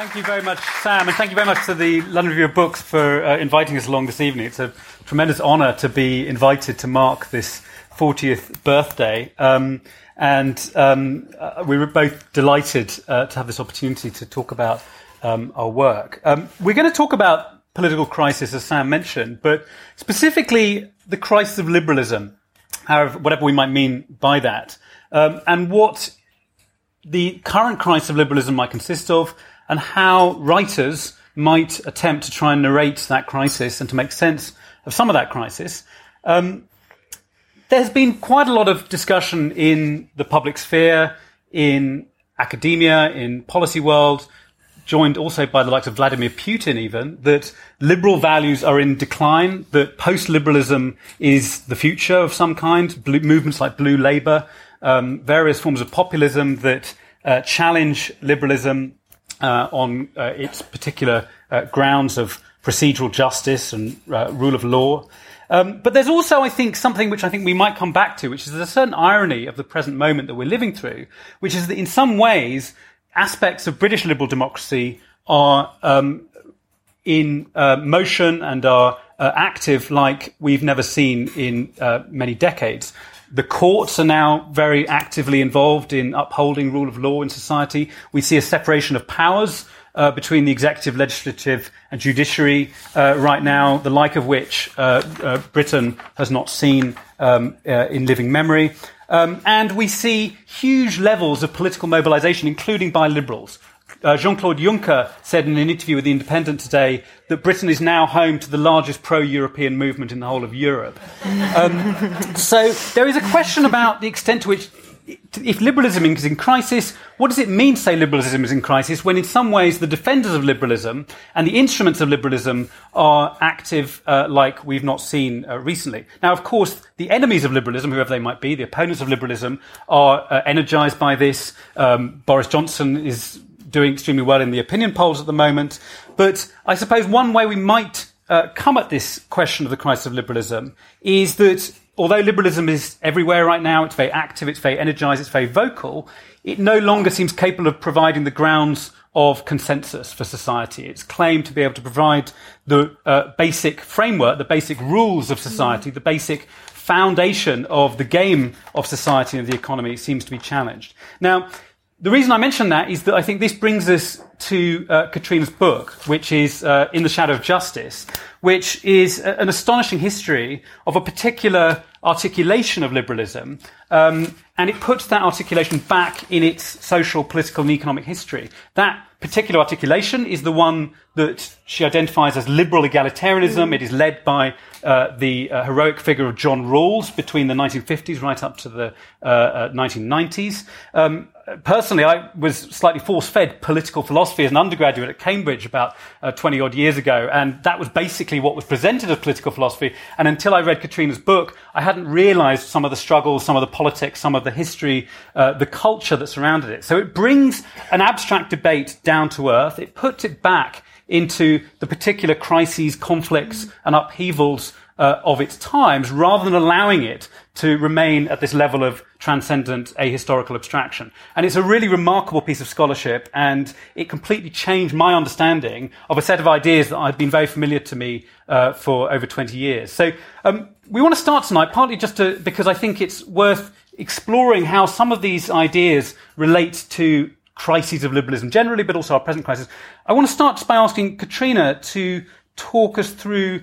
Thank you very much, Sam, and thank you very much to the London Review of Books for uh, inviting us along this evening. It's a tremendous honour to be invited to mark this 40th birthday. Um, and um, uh, we were both delighted uh, to have this opportunity to talk about um, our work. Um, we're going to talk about political crisis, as Sam mentioned, but specifically the crisis of liberalism, however, whatever we might mean by that, um, and what the current crisis of liberalism might consist of, and how writers might attempt to try and narrate that crisis and to make sense of some of that crisis. Um, there's been quite a lot of discussion in the public sphere, in academia, in policy world, joined also by the likes of Vladimir Putin even, that liberal values are in decline, that post-liberalism is the future of some kind, blue, movements like Blue Labour, um, various forms of populism that uh, challenge liberalism on uh, its particular uh, grounds of procedural justice and uh, rule of law. Um, but there's also, I think, something which I think we might come back to, which is a certain irony of the present moment that we're living through, which is that in some ways, aspects of British liberal democracy are um, in uh, motion and are uh, active like we've never seen in uh, many decades. The courts are now very actively involved in upholding rule of law in society. We see a separation of powers uh, between the executive, legislative, and judiciary uh, right now, the like of which uh, uh Britain has not seen um, uh, in living memory. Um, and we see huge levels of political mobilization, including by liberals. Uh, Jean Claude Juncker said in an interview with The Independent today that Britain is now home to the largest pro European movement in the whole of Europe. Um, so there is a question about the extent to which if liberalism is in crisis, what does it mean to say liberalism is in crisis when in some ways the defenders of liberalism and the instruments of liberalism are active uh, like we've not seen uh, recently? Now, of course, the enemies of liberalism, whoever they might be, the opponents of liberalism, are uh, energized by this. Um, Boris Johnson is doing extremely well in the opinion polls at the moment. But I suppose one way we might uh, come at this question of the crisis of liberalism is that although liberalism is everywhere right now, it's very active, it's very energized, it's very vocal, it no longer seems capable of providing the grounds of consensus for society. It's claimed to be able to provide the uh, basic framework, the basic rules of society, mm. the basic foundation of the game of society and the economy seems to be challenged. Now, the reason I mention that is that I think this brings us to uh, Katrina's book, which is uh, In the Shadow of Justice, which is an astonishing history of a particular articulation of liberalism, um, and it puts that articulation back in its social, political, and economic history. That particular articulation is the one that she identifies as liberal egalitarianism. Mm. It is led by uh, the uh, heroic figure of John Rawls between the 1950s right up to the uh, 1990s. Uh, um, personally, I was slightly force-fed political philosophy as an undergraduate at Cambridge about 20 odd years ago, and that was basically what was presented as political philosophy. And until I read Katrina's book, I hadn't realized some of the struggles, some of the politics, some of the history, uh, the culture that surrounded it. So it brings an abstract debate down to earth. It puts it back into the particular crises, conflicts, and upheavals uh, of its times, rather than allowing it to remain at this level of transcendent ahistorical abstraction. And it's a really remarkable piece of scholarship, and it completely changed my understanding of a set of ideas that had been very familiar to me uh, for over 20 years. So um, we want to start tonight, partly just to, because I think it's worth exploring how some of these ideas relate to crises of liberalism generally, but also our present crisis. I want to start just by asking Katrina to talk us through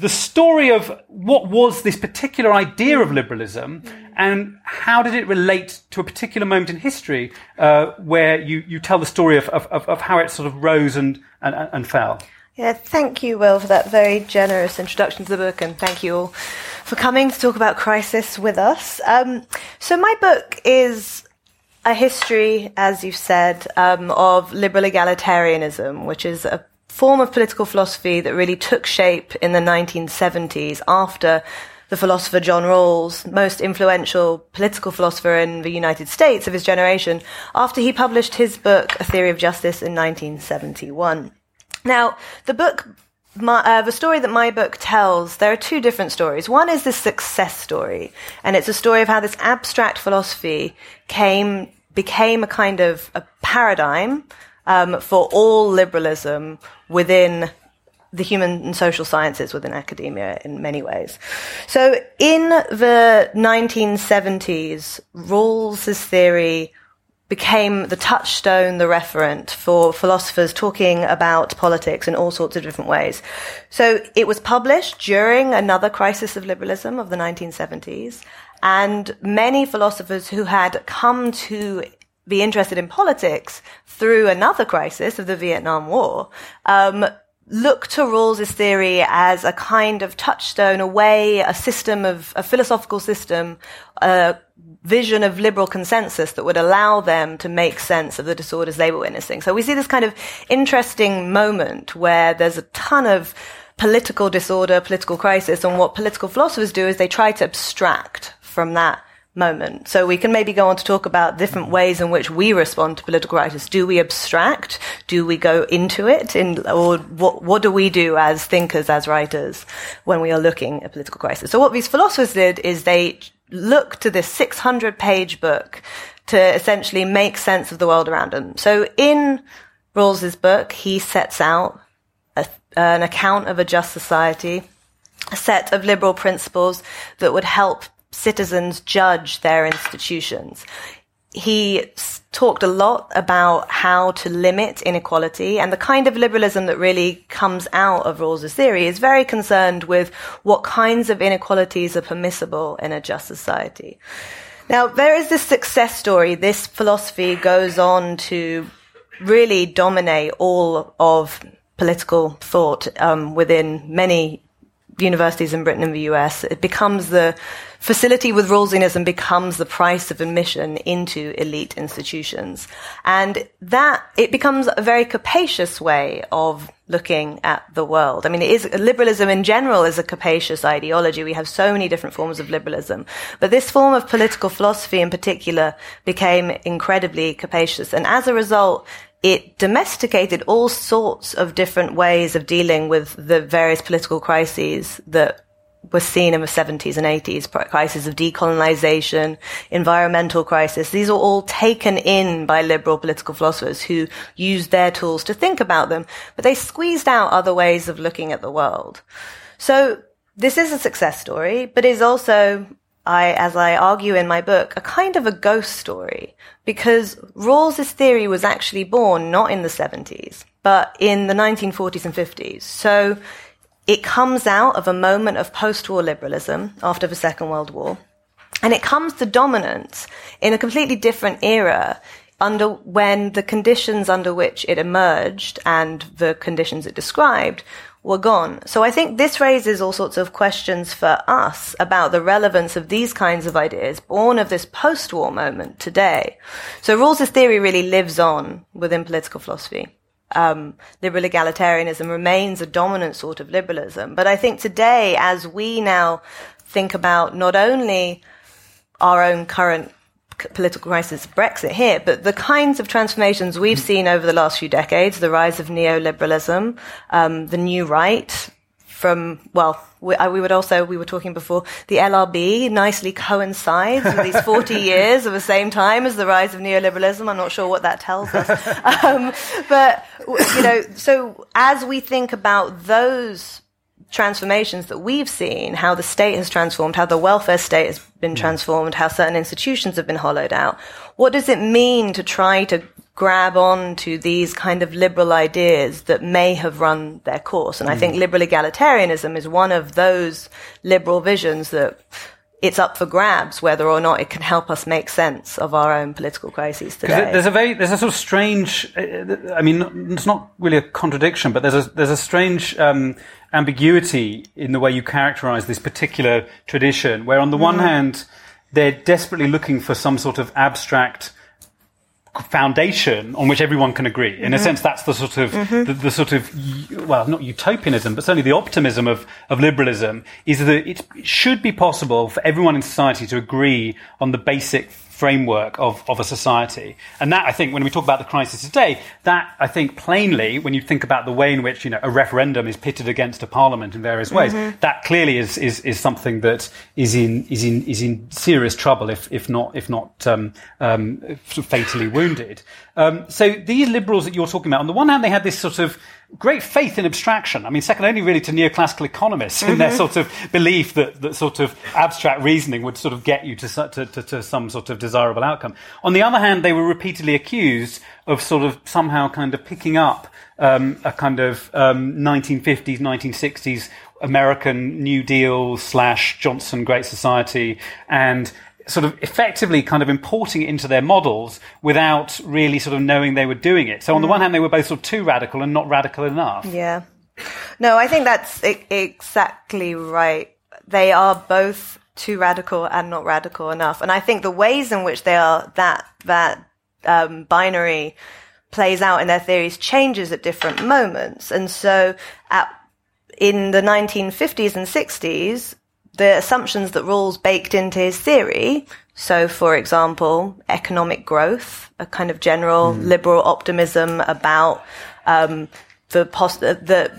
the story of what was this particular idea of liberalism and how did it relate to a particular moment in history uh, where you, you tell the story of, of, of, how it sort of rose and, and, and fell. Yeah, thank you, Will, for that very generous introduction to the book, and thank you all for coming to talk about crisis with us. Um, so, my book is a history, as you've said, um, of liberal egalitarianism, which is a form of political philosophy that really took shape in the 1970s after the philosopher John Rawls, most influential political philosopher in the United States of his generation, after he published his book, A Theory of Justice, in 1971. Now, the book my, uh, the story that my book tells, there are two different stories. One is the success story, and it's a story of how this abstract philosophy came, became a kind of a paradigm um, for all liberalism within the human and social sciences within academia in many ways. So in the 1970s, Rawls's theory became the touchstone, the referent for philosophers talking about politics in all sorts of different ways. So it was published during another crisis of liberalism of the 1970s, and many philosophers who had come to be interested in politics through another crisis of the Vietnam War um, look to Rawls's theory as a kind of touchstone, a way, a system of a philosophical system, a vision of liberal consensus that would allow them to make sense of the disorders they were witnessing. So we see this kind of interesting moment where there's a ton of political disorder, political crisis, and what political philosophers do is they try to abstract from that moment. So we can maybe go on to talk about different ways in which we respond to political crisis. Do we abstract? Do we go into it? In, or what, what do we do as thinkers, as writers, when we are looking at political crisis? So what these philosophers did is they looked to this 600 page book to essentially make sense of the world around them. So in Rawls's book, he sets out a, an account of a just society, a set of liberal principles that would help citizens judge their institutions. He talked a lot about how to limit inequality and the kind of liberalism that really comes out of Rawls's theory is very concerned with what kinds of inequalities are permissible in a just society. Now, there is this success story. This philosophy goes on to really dominate all of political thought um, within many universities in Britain and the US. It becomes the facility with Rawlsianism becomes the price of admission into elite institutions. And that, it becomes a very capacious way of looking at the world. I mean, it is, liberalism in general is a capacious ideology. We have so many different forms of liberalism. But this form of political philosophy in particular became incredibly capacious. And as a result, it domesticated all sorts of different ways of dealing with the various political crises that were seen in the 70s and 80s, crises of decolonization, environmental crisis. These are all taken in by liberal political philosophers who used their tools to think about them, but they squeezed out other ways of looking at the world. So this is a success story, but is also, I, as I argue in my book, a kind of a ghost story because Rawls's theory was actually born not in the 70s, but in the 1940s and 50s. So it comes out of a moment of post-war liberalism after the Second World War. And it comes to dominance in a completely different era under when the conditions under which it emerged and the conditions it described were gone. So I think this raises all sorts of questions for us about the relevance of these kinds of ideas born of this post-war moment today. So Rawls's theory really lives on within political philosophy um, liberal egalitarianism remains a dominant sort of liberalism. But I think today, as we now think about not only our own current political crisis, Brexit here, but the kinds of transformations we've seen over the last few decades, the rise of neoliberalism, um, the new right, from, well, we, I, we, would also, we were talking before, the LRB nicely coincides with these 40 years of the same time as the rise of neoliberalism. I'm not sure what that tells us. Um, but, you know, so as we think about those transformations that we've seen, how the state has transformed, how the welfare state has been transformed, how certain institutions have been hollowed out, what does it mean to try to grab on to these kind of liberal ideas that may have run their course. And mm. I think liberal egalitarianism is one of those liberal visions that it's up for grabs whether or not it can help us make sense of our own political crises today. There's a very, there's a sort of strange, uh, I mean, it's not really a contradiction, but there's a, there's a strange um, ambiguity in the way you characterize this particular tradition, where on the mm. one hand, they're desperately looking for some sort of abstract foundation on which everyone can agree. In mm-hmm. a sense, that's the sort of mm-hmm. the, the, sort of well, not utopianism, but certainly the optimism of of liberalism is that it should be possible for everyone in society to agree on the basic framework of, of a society. And that, I think, when we talk about the crisis today, that, I think, plainly, when you think about the way in which, you know, a referendum is pitted against a parliament in various ways, mm-hmm. that clearly is, is, is something that is in, is in, is in serious trouble, if, if not, if not, um, um, fatally wounded. Um, so these liberals that you're talking about, on the one hand, they had this sort of, great faith in abstraction. I mean, second only really to neoclassical economists mm-hmm. in their mm-hmm. sort of belief that, that sort of abstract reasoning would sort of get you to, to, to, to, some sort of desirable outcome. On the other hand, they were repeatedly accused of sort of somehow kind of picking up um, a kind of um, 1950s, 1960s American New Deal slash Johnson Great Society and sort of effectively kind of importing it into their models without really sort of knowing they were doing it. So on mm. the one hand, they were both sort of too radical and not radical enough. Yeah. No, I think that's I- exactly right. They are both too radical and not radical enough. And I think the ways in which they are that, that, um, binary plays out in their theories changes at different moments. And so at, in the 1950s and 60s, the assumptions that Rawls baked into his theory. So, for example, economic growth, a kind of general mm. liberal optimism about um, the, pos- the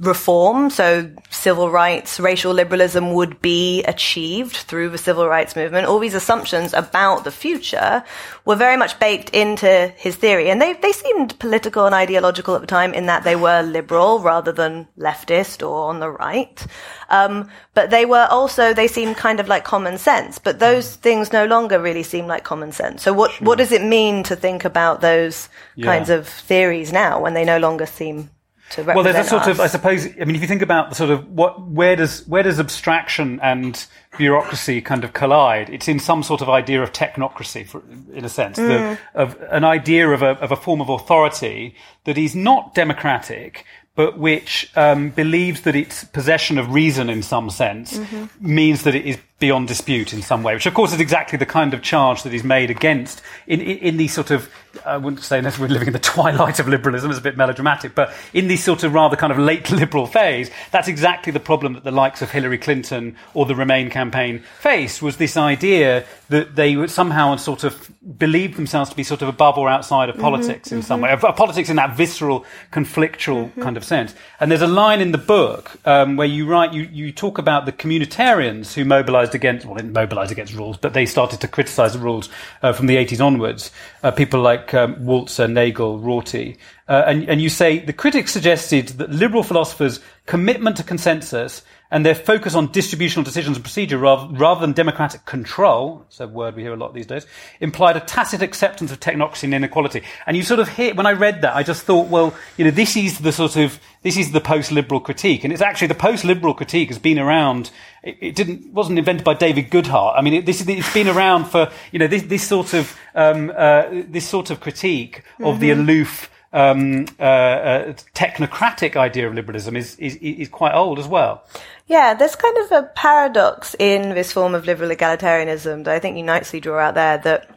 reform, so civil rights, racial liberalism would be achieved through the civil rights movement. All these assumptions about the future were very much baked into his theory. And they, they seemed political and ideological at the time in that they were liberal rather than leftist or on the right. Um, but they were also, they seemed kind of like common sense. But those things no longer really seem like common sense. So what, sure. what does it mean to think about those yeah. kinds of theories now when they no longer seem well, there's a sort us. of, I suppose. I mean, if you think about the sort of what, where does where does abstraction and bureaucracy kind of collide? It's in some sort of idea of technocracy, for, in a sense, mm. the, of an idea of a of a form of authority that is not democratic, but which um, believes that its possession of reason, in some sense, mm-hmm. means that it is beyond dispute in some way. Which, of course, is exactly the kind of charge that is made against in in, in these sort of I wouldn't say that we're living in the twilight of liberalism, it's a bit melodramatic, but in this sort of rather kind of late liberal phase, that's exactly the problem that the likes of Hillary Clinton or the Remain campaign faced, was this idea that they would somehow sort of believed themselves to be sort of above or outside of mm-hmm, politics mm-hmm, in mm-hmm. some way, of, of, politics in that visceral, conflictual mm-hmm. kind of sense. And there's a line in the book um, where you write, you, you talk about the communitarians who mobilized against, well, didn't mobilize against Rawls, but they started to criticize the rules uh, from the 80s onwards. Uh, people like like um, Walzer, Nagel, Rorty. Uh, and, and you say the critics suggested that liberal philosophers' commitment to consensus and their focus on distributional decisions and procedure rather, rather than democratic control, it's a word we hear a lot these days, implied a tacit acceptance of technocracy and inequality. And you sort of hit, when I read that, I just thought, well, you know, this is the sort of, this is the post-liberal critique. And it's actually the post-liberal critique has been around, it, it didn't, wasn't invented by David Goodhart. I mean, it, this, it's been around for, you know, this, this sort of, um, uh, this sort of critique of mm-hmm. the aloof, um, uh, uh, technocratic idea of liberalism is, is, is quite old as well. Yeah, there's kind of a paradox in this form of liberal egalitarianism that I think you nicely draw out there that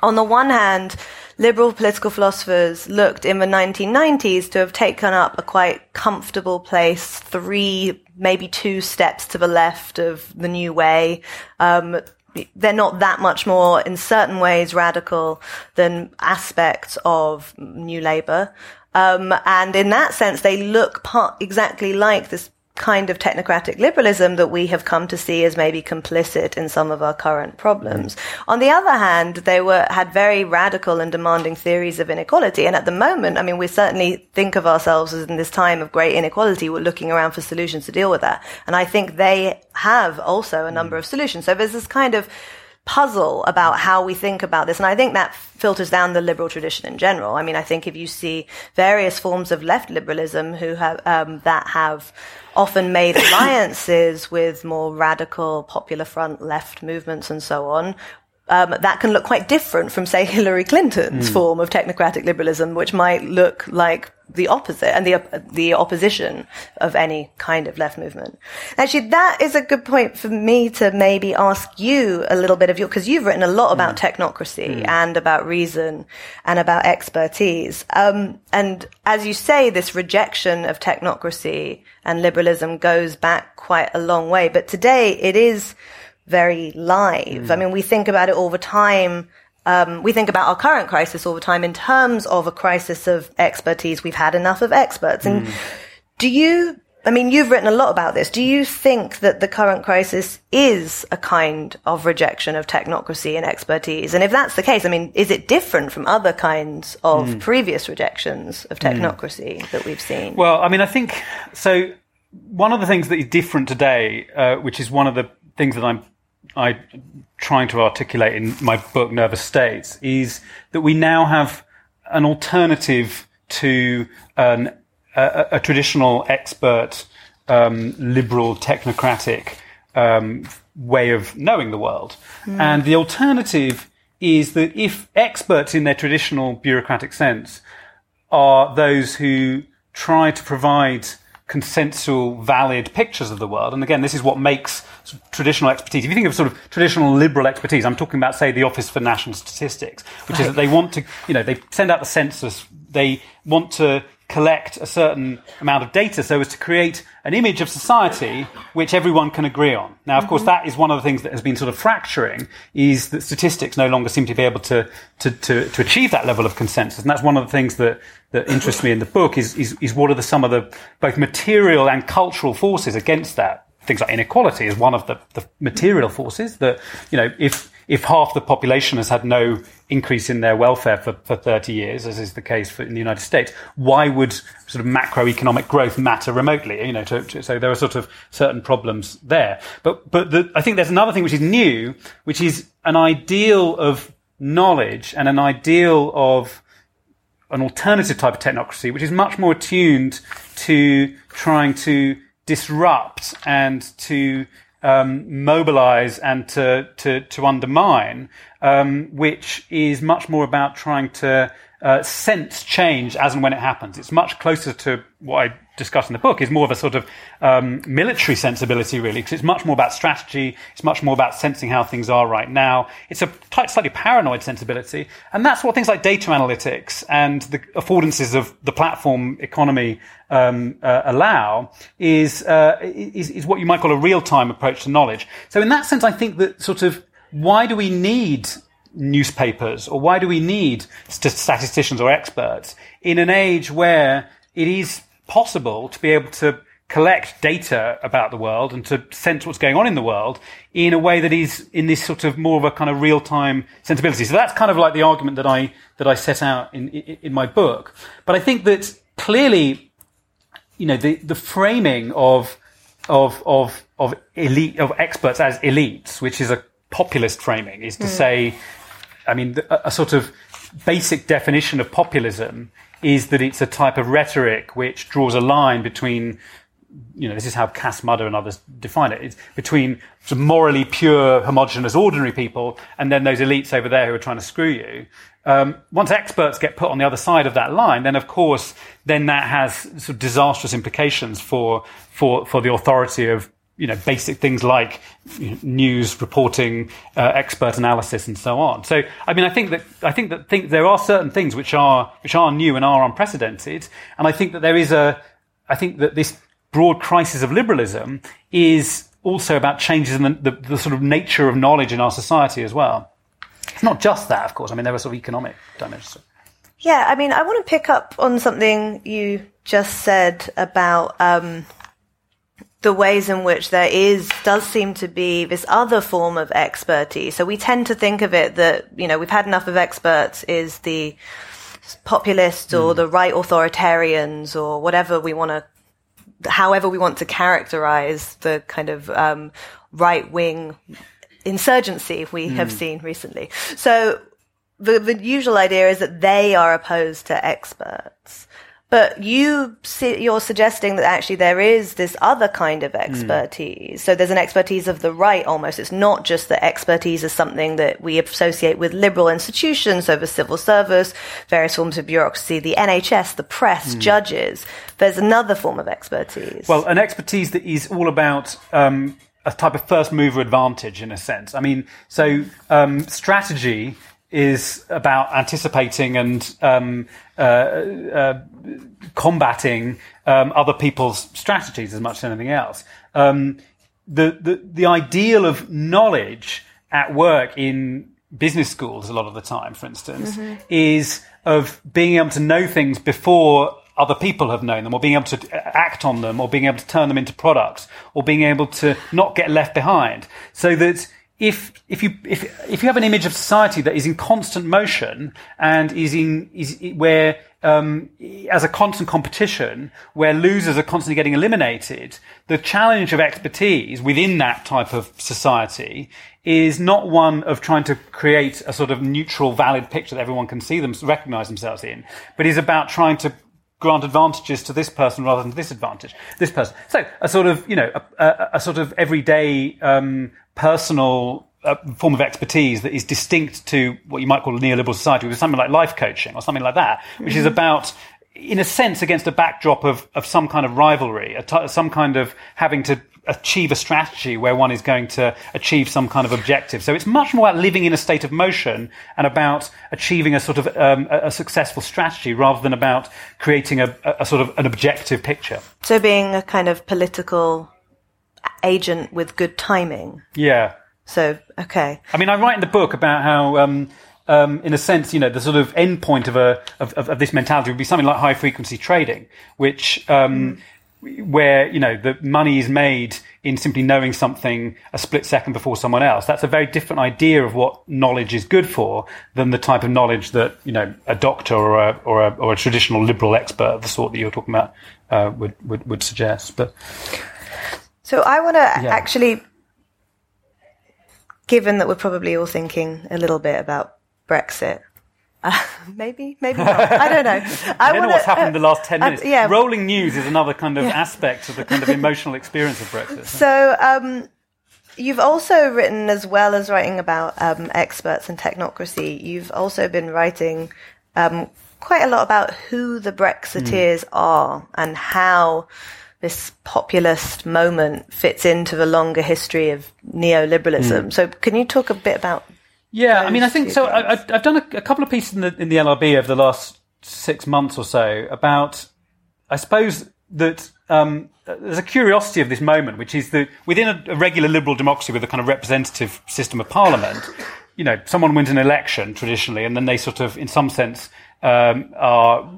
on the one hand, liberal political philosophers looked in the 1990s to have taken up a quite comfortable place, three, maybe two steps to the left of the new way. Um, they're not that much more, in certain ways, radical than aspects of New Labour. Um, and in that sense, they look part, exactly like this kind of technocratic liberalism that we have come to see as maybe complicit in some of our current problems. Mm. On the other hand, they were had very radical and demanding theories of inequality. And at the moment, I mean, we certainly think of ourselves as in this time of great inequality, we're looking around for solutions to deal with that. And I think they have also a number mm. of solutions. So there's this kind of puzzle about how we think about this. And I think that filters down the liberal tradition in general. I mean, I think if you see various forms of left liberalism who have, um, that have often made alliances with more radical popular front left movements and so on, um, that can look quite different from, say, Hillary Clinton's mm. form of technocratic liberalism, which might look like the opposite and the the opposition of any kind of left movement. Actually, that is a good point for me to maybe ask you a little bit of your because you've written a lot about mm. technocracy mm. and about reason and about expertise. Um, and as you say, this rejection of technocracy and liberalism goes back quite a long way. But today it is very live. Mm. I mean, we think about it all the time um, we think about our current crisis all the time in terms of a crisis of expertise. We've had enough of experts. And mm. do you, I mean, you've written a lot about this. Do you think that the current crisis is a kind of rejection of technocracy and expertise? And if that's the case, I mean, is it different from other kinds of mm. previous rejections of mm. technocracy mm. that we've seen? Well, I mean, I think so. One of the things that is different today, uh, which is one of the things that I'm I trying to articulate in my book Nervous States is that we now have an alternative to an, a, a, traditional expert, um, liberal, technocratic um, way of knowing the world. Mm. And the alternative is that if experts in their traditional bureaucratic sense are those who try to provide consensual, valid pictures of the world. And again, this is what makes sort of traditional expertise. If you think of sort of traditional liberal expertise, I'm talking about, say, the Office for National Statistics, which right. is that they want to, you know, they send out the census, they want to collect a certain amount of data so as to create an image of society which everyone can agree on. Now, of mm-hmm. course, that is one of the things that has been sort of fracturing is that statistics no longer seem to be able to, to, to, to achieve that level of consensus. And that's one of the things that, that interests me in the book is, is, is what are the, some of the both material and cultural forces against that things like inequality is one of the, the material forces that, you know, if, if half the population has had no increase in their welfare for, for 30 years, as is the case for, in the United States, why would sort of macroeconomic growth matter remotely? You know, to, to, so there are sort of certain problems there. But, but the, I think there's another thing which is new, which is an ideal of knowledge and an ideal of an alternative type of technocracy, which is much more attuned to trying to disrupt and to um, mobilize and to to, to undermine, um, which is much more about trying to uh, sense change as and when it happens. It's much closer to what I discuss in the book. Is more of a sort of um, military sensibility, really, because it's much more about strategy. It's much more about sensing how things are right now. It's a slightly paranoid sensibility, and that's what things like data analytics and the affordances of the platform economy um, uh, allow. Is, uh, is is what you might call a real time approach to knowledge. So, in that sense, I think that sort of why do we need newspapers or why do we need statisticians or experts in an age where it is possible to be able to collect data about the world and to sense what's going on in the world in a way that is in this sort of more of a kind of real-time sensibility. So that's kind of like the argument that I that I set out in in, in my book. But I think that clearly, you know, the the framing of of of of elite of experts as elites, which is a populist framing, is to mm. say I mean, a, sort of basic definition of populism is that it's a type of rhetoric which draws a line between you know, this is how Cas Mudde and others define it. It's between morally pure, homogenous, ordinary people, and then those elites over there who are trying to screw you. Um, once experts get put on the other side of that line, then of course, then that has sort of disastrous implications for for for the authority of you know, basic things like you know, news reporting, uh, expert analysis, and so on. So, I mean, I think that I think that think there are certain things which are which are new and are unprecedented, and I think that there is a, I think that this broad crisis of liberalism is also about changes in the, the, the sort of nature of knowledge in our society as well. It's not just that, of course. I mean, there are sort of economic dimensions. Yeah, I mean, I want to pick up on something you just said about. Um, the ways in which there is does seem to be this other form of expertise. So we tend to think of it that you know we've had enough of experts is the populists or mm. the right authoritarians or whatever we want to, however we want to characterize the kind of um, right wing insurgency we mm. have seen recently. So the, the usual idea is that they are opposed to experts. But you see, you're suggesting that actually there is this other kind of expertise. Mm. So there's an expertise of the right almost. It's not just that expertise is something that we associate with liberal institutions, over civil service, various forms of bureaucracy, the NHS, the press, mm. judges. There's another form of expertise. Well, an expertise that is all about um, a type of first mover advantage in a sense. I mean, so um, strategy is about anticipating and um, uh, uh, combating um, other people's strategies as much as anything else. Um, the, the the ideal of knowledge at work in business schools a lot of the time, for instance, mm-hmm. is of being able to know things before other people have known them, or being able to act on them, or being able to turn them into products, or being able to not get left behind, so that if if you if if you have an image of society that is in constant motion and is in is where um, as a constant competition where losers are constantly getting eliminated, the challenge of expertise within that type of society is not one of trying to create a sort of neutral, valid picture that everyone can see them recognize themselves in, but is about trying to grant advantages to this person rather than this advantage. This person. So a sort of, you know, a, a, a sort of everyday, um, personal uh, form of expertise that is distinct to what you might call a neoliberal society, with something like life coaching or something like that, which mm-hmm. is about in a sense, against a backdrop of, of some kind of rivalry, t- some kind of having to achieve a strategy where one is going to achieve some kind of objective. So it's much more about living in a state of motion and about achieving a sort of um, a, a, successful strategy rather than about creating a, a, sort of an objective picture. So being a kind of political agent with good timing. Yeah. So okay. I mean, I write in the book about how. Um, um, in a sense, you know, the sort of end point of a of, of, of, this mentality would be something like high frequency trading, which um, mm where you know the money is made in simply knowing something a split second before someone else that's a very different idea of what knowledge is good for than the type of knowledge that you know a doctor or a or a, or a traditional liberal expert of the sort that you're talking about uh, would, would would suggest but so i want to yeah. actually given that we're probably all thinking a little bit about brexit uh, maybe, maybe not. I don't know. I, I don't wanna, know what's happened uh, in the last 10 uh, minutes. Uh, yeah. Rolling news is another kind of yeah. aspect of the kind of emotional experience of Brexit. So, um, you've also written, as well as writing about um, experts and technocracy, you've also been writing um, quite a lot about who the Brexiteers mm. are and how this populist moment fits into the longer history of neoliberalism. Mm. So, can you talk a bit about yeah, I mean, I think so. I, have done a, a, couple of pieces in the in the LRB over the last six months or so about, I suppose that um, there's a curiosity of this moment, which is that within a, a, regular liberal democracy with a kind of representative system of parliament, you know, someone wins an election traditionally, and then they sort of, in some sense, um, are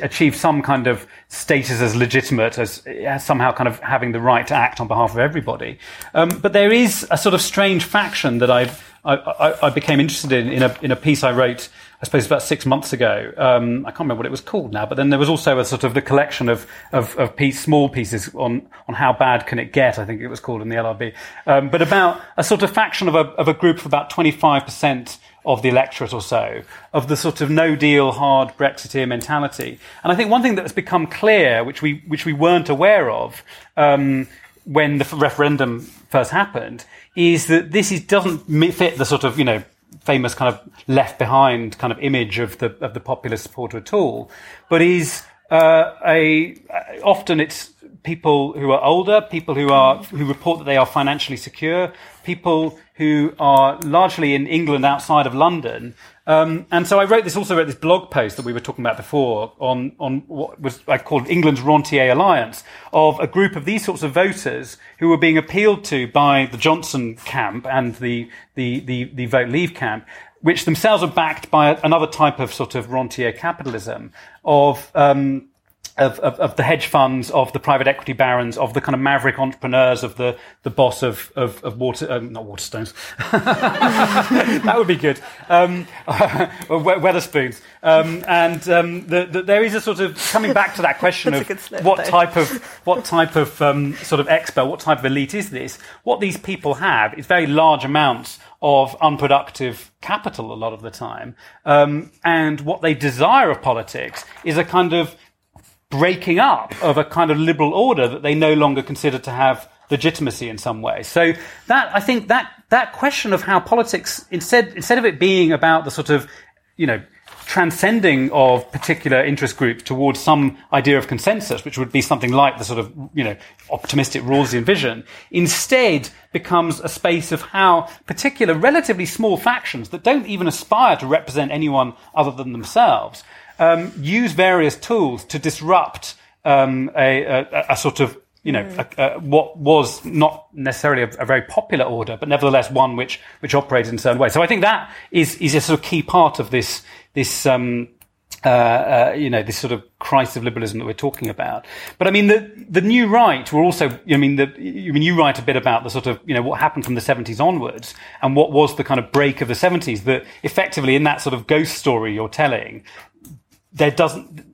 achieve some kind of status as legitimate, as, as, somehow kind of having the right to act on behalf of everybody. Um, but there is a sort of strange faction that I've I, I, I, became interested in in a, in a piece I wrote, I suppose about six months ago. Um, I can't remember what it was called now, but then there was also a sort of the collection of of, of piece, small pieces on on how bad can it get. I think it was called in the LRB, um, but about a sort of faction of a of a group of about twenty five percent of the electorate or so, of the sort of no deal, hard Brexiteer mentality. And I think one thing that has become clear, which we, which we weren't aware of um, when the referendum first happened, is that this is, doesn't fit the sort of, you know, famous kind of left behind kind of image of the, of the populist supporter at all, but is uh, a, often it's people who are older, people who are who report that they are financially secure, people who are largely in England outside of London. Um, and so I wrote this also wrote this blog post that we were talking about before on on what was I called England's Rentier Alliance of a group of these sorts of voters who were being appealed to by the Johnson camp and the the the, the Vote Leave camp which themselves are backed by another type of sort of rentier capitalism of um, of, of, of, the hedge funds, of the private equity barons, of the kind of maverick entrepreneurs, of the, the boss of, of, of water, um, not Waterstones. that would be good. Um, Wetherspoons. Um, and um, the, the, there is a sort of coming back to that question of slip, what type of what type of um, sort of expert, what type of elite is this? What these people have is very large amounts of unproductive capital a lot of the time, um, and what they desire of politics is a kind of breaking up of a kind of liberal order that they no longer consider to have legitimacy in some way. So that I think that that question of how politics instead instead of it being about the sort of you know transcending of particular interest groups towards some idea of consensus, which would be something like the sort of, you know, optimistic Rawlsian vision, instead becomes a space of how particular relatively small factions that don't even aspire to represent anyone other than themselves um, use various tools to disrupt um, a, a, a, sort of you know, mm. a, a, what was not necessarily a, a, very popular order, but nevertheless one which which operated in a certain way. So I think that is is a sort of key part of this this um, uh, uh, you know, this sort of crisis of liberalism that we're talking about. But I mean, the the new right were also. I mean, the, I mean, you write a bit about the sort of you know what happened from the seventies onwards, and what was the kind of break of the seventies. That effectively, in that sort of ghost story you're telling, there doesn't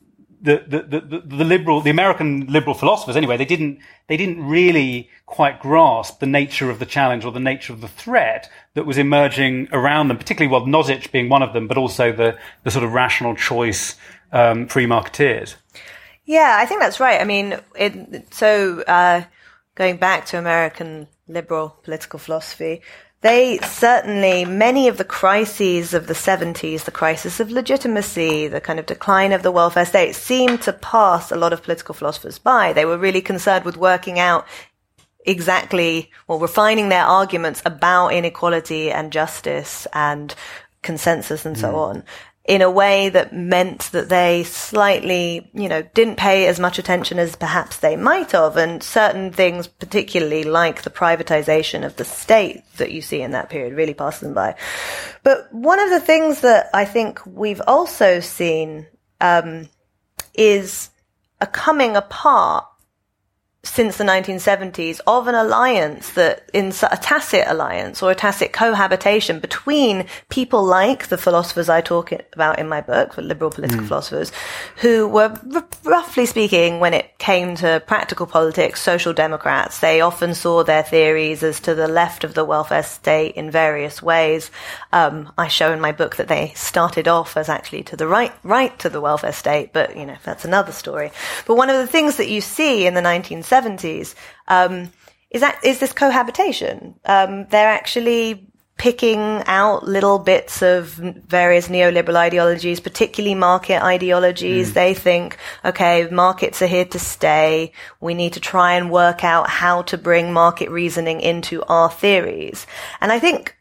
the, the, the, liberal, the American liberal philosophers, anyway, they didn't, they didn't really quite grasp the nature of the challenge or the nature of the threat that was emerging around them, particularly, well, Nozick being one of them, but also the, the sort of rational choice, um, free marketeers. Yeah, I think that's right. I mean, it, so, uh, going back to American liberal political philosophy, they certainly, many of the crises of the 70s, the crisis of legitimacy, the kind of decline of the welfare state, seemed to pass a lot of political philosophers by. They were really concerned with working out exactly, well, refining their arguments about inequality and justice and consensus and so mm. on in a way that meant that they slightly, you know, didn't pay as much attention as perhaps they might have. And certain things, particularly like the privatization of the state that you see in that period, really passed them by. But one of the things that I think we've also seen um, is a coming apart since the 1970s of an alliance that in a tacit alliance or a tacit cohabitation between people like the philosophers I talk about in my book, the liberal political mm. philosophers, who were r- roughly speaking, when it came to practical politics, social democrats. They often saw their theories as to the left of the welfare state in various ways. Um, I show in my book that they started off as actually to the right, right to the welfare state, but you know that's another story. But one of the things that you see in the 1970s 70s, um, is that is this cohabitation? Um, they're actually picking out little bits of various neoliberal ideologies, particularly market ideologies. Mm. They think, okay, markets are here to stay. We need to try and work out how to bring market reasoning into our theories. And I think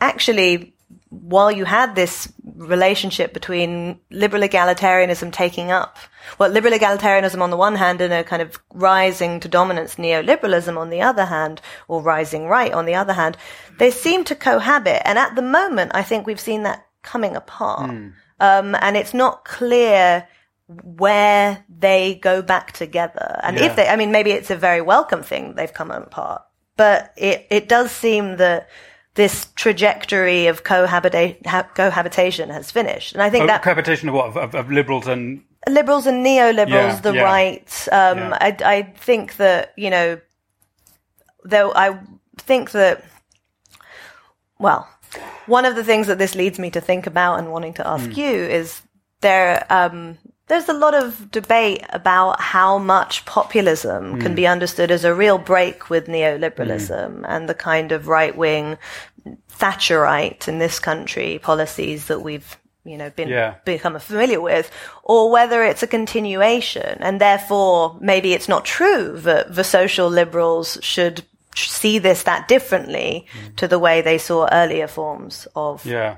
actually while you had this relationship between liberal egalitarianism taking up, well, liberal egalitarianism on the one hand and a kind of rising to dominance neoliberalism on the other hand, or rising right on the other hand, they seem to cohabit. And at the moment, I think we've seen that coming apart. Mm. Um, and it's not clear where they go back together. And yeah. if they, I mean, maybe it's a very welcome thing they've come apart, but it, it does seem that this trajectory of cohabita- cohabitation has finished. And I think oh, that cohabitation of what of, of, liberals and liberals and neoliberals, yeah, the yeah. right. Um, yeah. I, I think that you know, though I think that well, one of the things that this leads me to think about and wanting to ask mm. you is there. Um, there's a lot of debate about how much populism mm. can be understood as a real break with neoliberalism mm. and the kind of right wing Thatcherite in this country policies that we've you know been yeah. become familiar with or whether it's a continuation and therefore maybe it's not true that the social liberals should see this that differently mm. to the way they saw earlier forms of yeah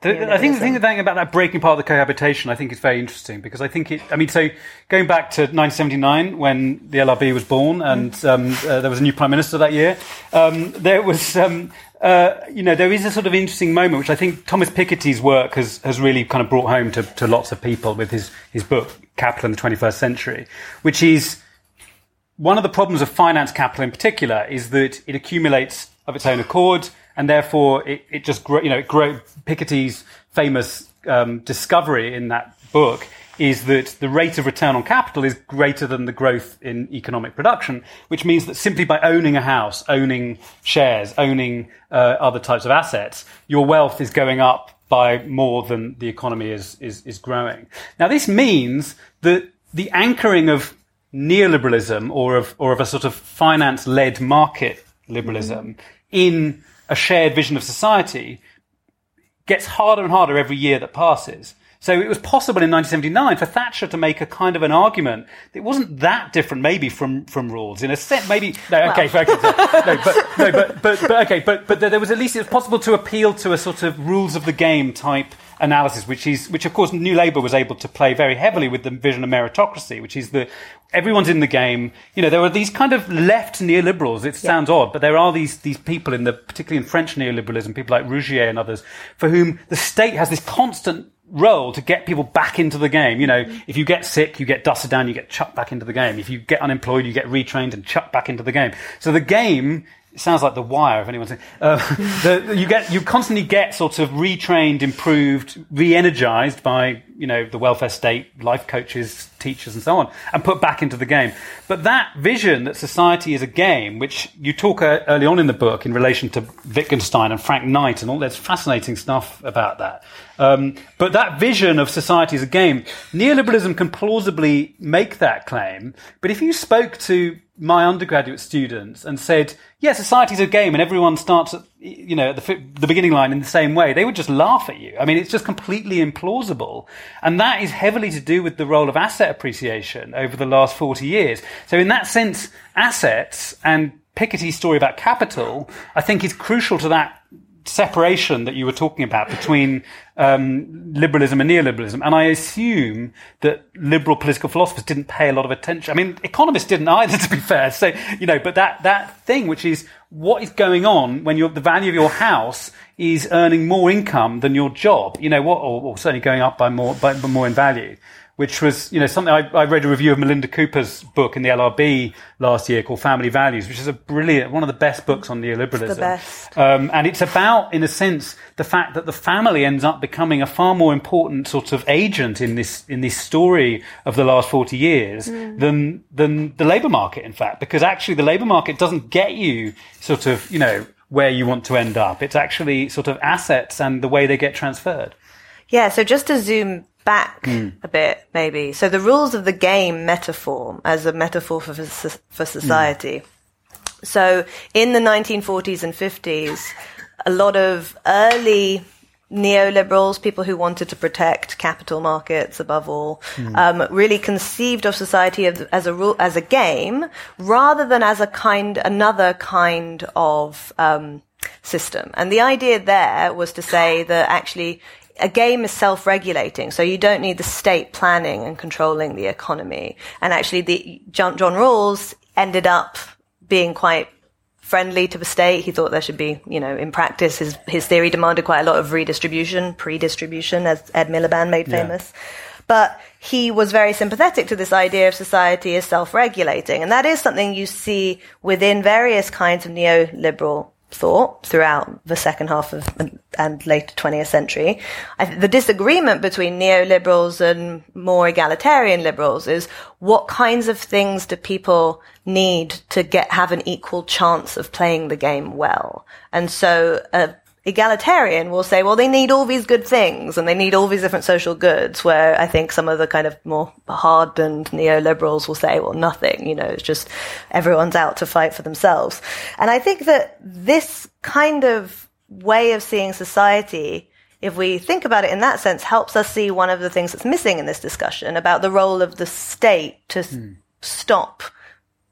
the, I think the thing about that breaking part of the cohabitation, I think is very interesting because I think it. I mean, so going back to 1979 when the LRB was born and mm. um, uh, there was a new prime minister that year, um, there was. Um, uh, you know, there is a sort of interesting moment, which I think Thomas Piketty's work has, has really kind of brought home to, to lots of people with his, his book, Capital in the 21st Century, which is one of the problems of finance capital in particular is that it accumulates of its own accord and therefore it, it just you know grow, Piketty's famous um, discovery in that book is that the rate of return on capital is greater than the growth in economic production, which means that simply by owning a house, owning shares, owning uh, other types of assets, your wealth is going up by more than the economy is, is, is growing. Now, this means that the anchoring of neoliberalism or of, or of a sort of finance led market liberalism in a shared vision of society gets harder and harder every year that passes. So it was possible in 1979 for Thatcher to make a kind of an argument that wasn't that different, maybe from from Rawls in a sense. Maybe no, okay, okay, no, but no, but but but okay, but but there was at least it was possible to appeal to a sort of rules of the game type analysis, which is which of course New Labour was able to play very heavily with the vision of meritocracy, which is the everyone's in the game. You know, there are these kind of left neoliberals. It sounds yeah. odd, but there are these these people in the particularly in French neoliberalism, people like Rougier and others, for whom the state has this constant role to get people back into the game. You know, mm-hmm. if you get sick, you get dusted down, you get chucked back into the game. If you get unemployed, you get retrained and chucked back into the game. So the game it sounds like the wire if anyone's uh, the, you get you constantly get sort of retrained improved re-energized by you know the welfare state life coaches teachers and so on and put back into the game. But that vision that society is a game which you talk uh, early on in the book in relation to wittgenstein and frank knight and all there's fascinating stuff about that. Um, but that vision of society as a game neoliberalism can plausibly make that claim but if you spoke to my undergraduate students and said, "Yeah, society's a game, and everyone starts at you know at the, the beginning line in the same way," they would just laugh at you. I mean, it's just completely implausible, and that is heavily to do with the role of asset appreciation over the last forty years. So, in that sense, assets and Piketty's story about capital, I think, is crucial to that separation that you were talking about between um, liberalism and neoliberalism. And I assume that liberal political philosophers didn't pay a lot of attention. I mean, economists didn't either, to be fair. So, you know, but that, that thing, which is what is going on when the value of your house is earning more income than your job, you know, what, or, or certainly going up by more, by, by more in value which was, you know, something I, I, read a review of Melinda Cooper's book in the LRB last year called Family Values, which is a brilliant, one of the best books on neoliberalism. It's the best. Um, and it's about, in a sense, the fact that the family ends up becoming a far more important sort of agent in this, in this story of the last 40 years mm. than, than the labour market, in fact, because actually the labour market doesn't get you sort of, you know, where you want to end up. It's actually sort of assets and the way they get transferred. Yeah, so just to zoom back mm. a bit, maybe. So the rules of the game metaphor as a metaphor for, for society. Mm. So in the 1940s and 50s, a lot of early neoliberals, people who wanted to protect capital markets above all, mm. um, really conceived of society as a rule, as a game, rather than as a kind, another kind of um, system. And the idea there was to say that actually a game is self-regulating, so you don't need the state planning and controlling the economy. And actually, the John, John Rawls ended up being quite friendly to the state. He thought there should be, you know, in practice, his his theory demanded quite a lot of redistribution, pre-distribution, as Ed Miliband made famous. Yeah. But he was very sympathetic to this idea of society as self-regulating, and that is something you see within various kinds of neoliberal thought throughout the second half of and later 20th century. the disagreement between neoliberals and more egalitarian liberals is what kinds of things do people need to get have an equal chance of playing the game well? And so a egalitarian will say, well, they need all these good things and they need all these different social goods, where I think some of the kind of more hardened neoliberals will say, well, nothing, you know, it's just everyone's out to fight for themselves. And I think that this kind of way of seeing society, if we think about it in that sense, helps us see one of the things that's missing in this discussion about the role of the state to mm. stop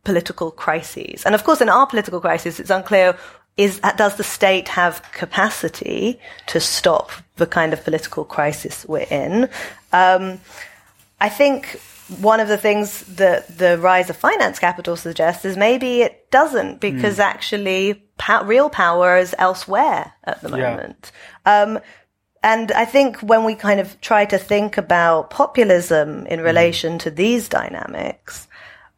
political crises. And of course, in our political crisis, it's unclear is does the state have capacity to stop the kind of political crisis we're in? Um, I think one of the things that the rise of finance capital suggests is maybe it doesn't because mm. actually pa- real power is elsewhere at the moment. Yeah. Um, and I think when we kind of try to think about populism in hmm. relation mm. to these dynamics,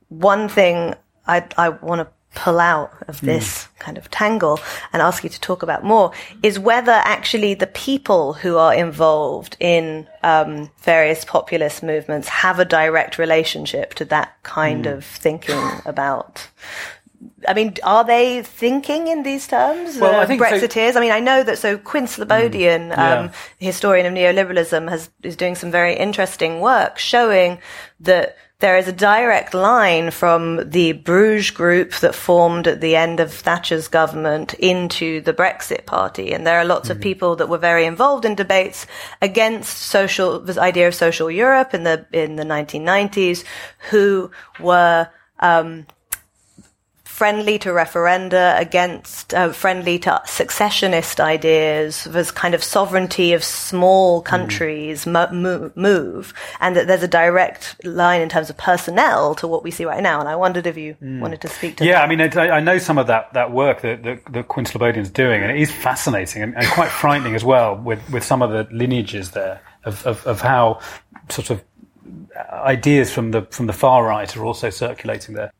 one thing I, I want to pull out of hmm. this mm. kind of tangle and ask you to talk about more is whether actually the people who are involved in um, various populist movements have a direct relationship to that kind mm. of thinking about I mean, are they thinking in these terms? Well, uh, I think Brexiteers. So. I mean, I know that. So Quinn Slobodian, mm, yeah. um, historian of neoliberalism, has is doing some very interesting work showing that there is a direct line from the Bruges group that formed at the end of Thatcher's government into the Brexit party. And there are lots mm-hmm. of people that were very involved in debates against social, this idea of social Europe in the, in the 1990s who were, um, friendly to referenda, against uh, friendly to successionist ideas, this kind of sovereignty of small hmm. countries mm. mo- move, and that there's a direct line in terms of personnel to what we see right now. And I wondered if you mm. wanted to speak to yeah, that. I mean, I, I, know some of that, that work that, that, that Quinn Slobodian's doing, and it is fascinating and, and quite frightening as well with, with some of the lineages there of, of, of how sort of ideas from the from the far right are also circulating there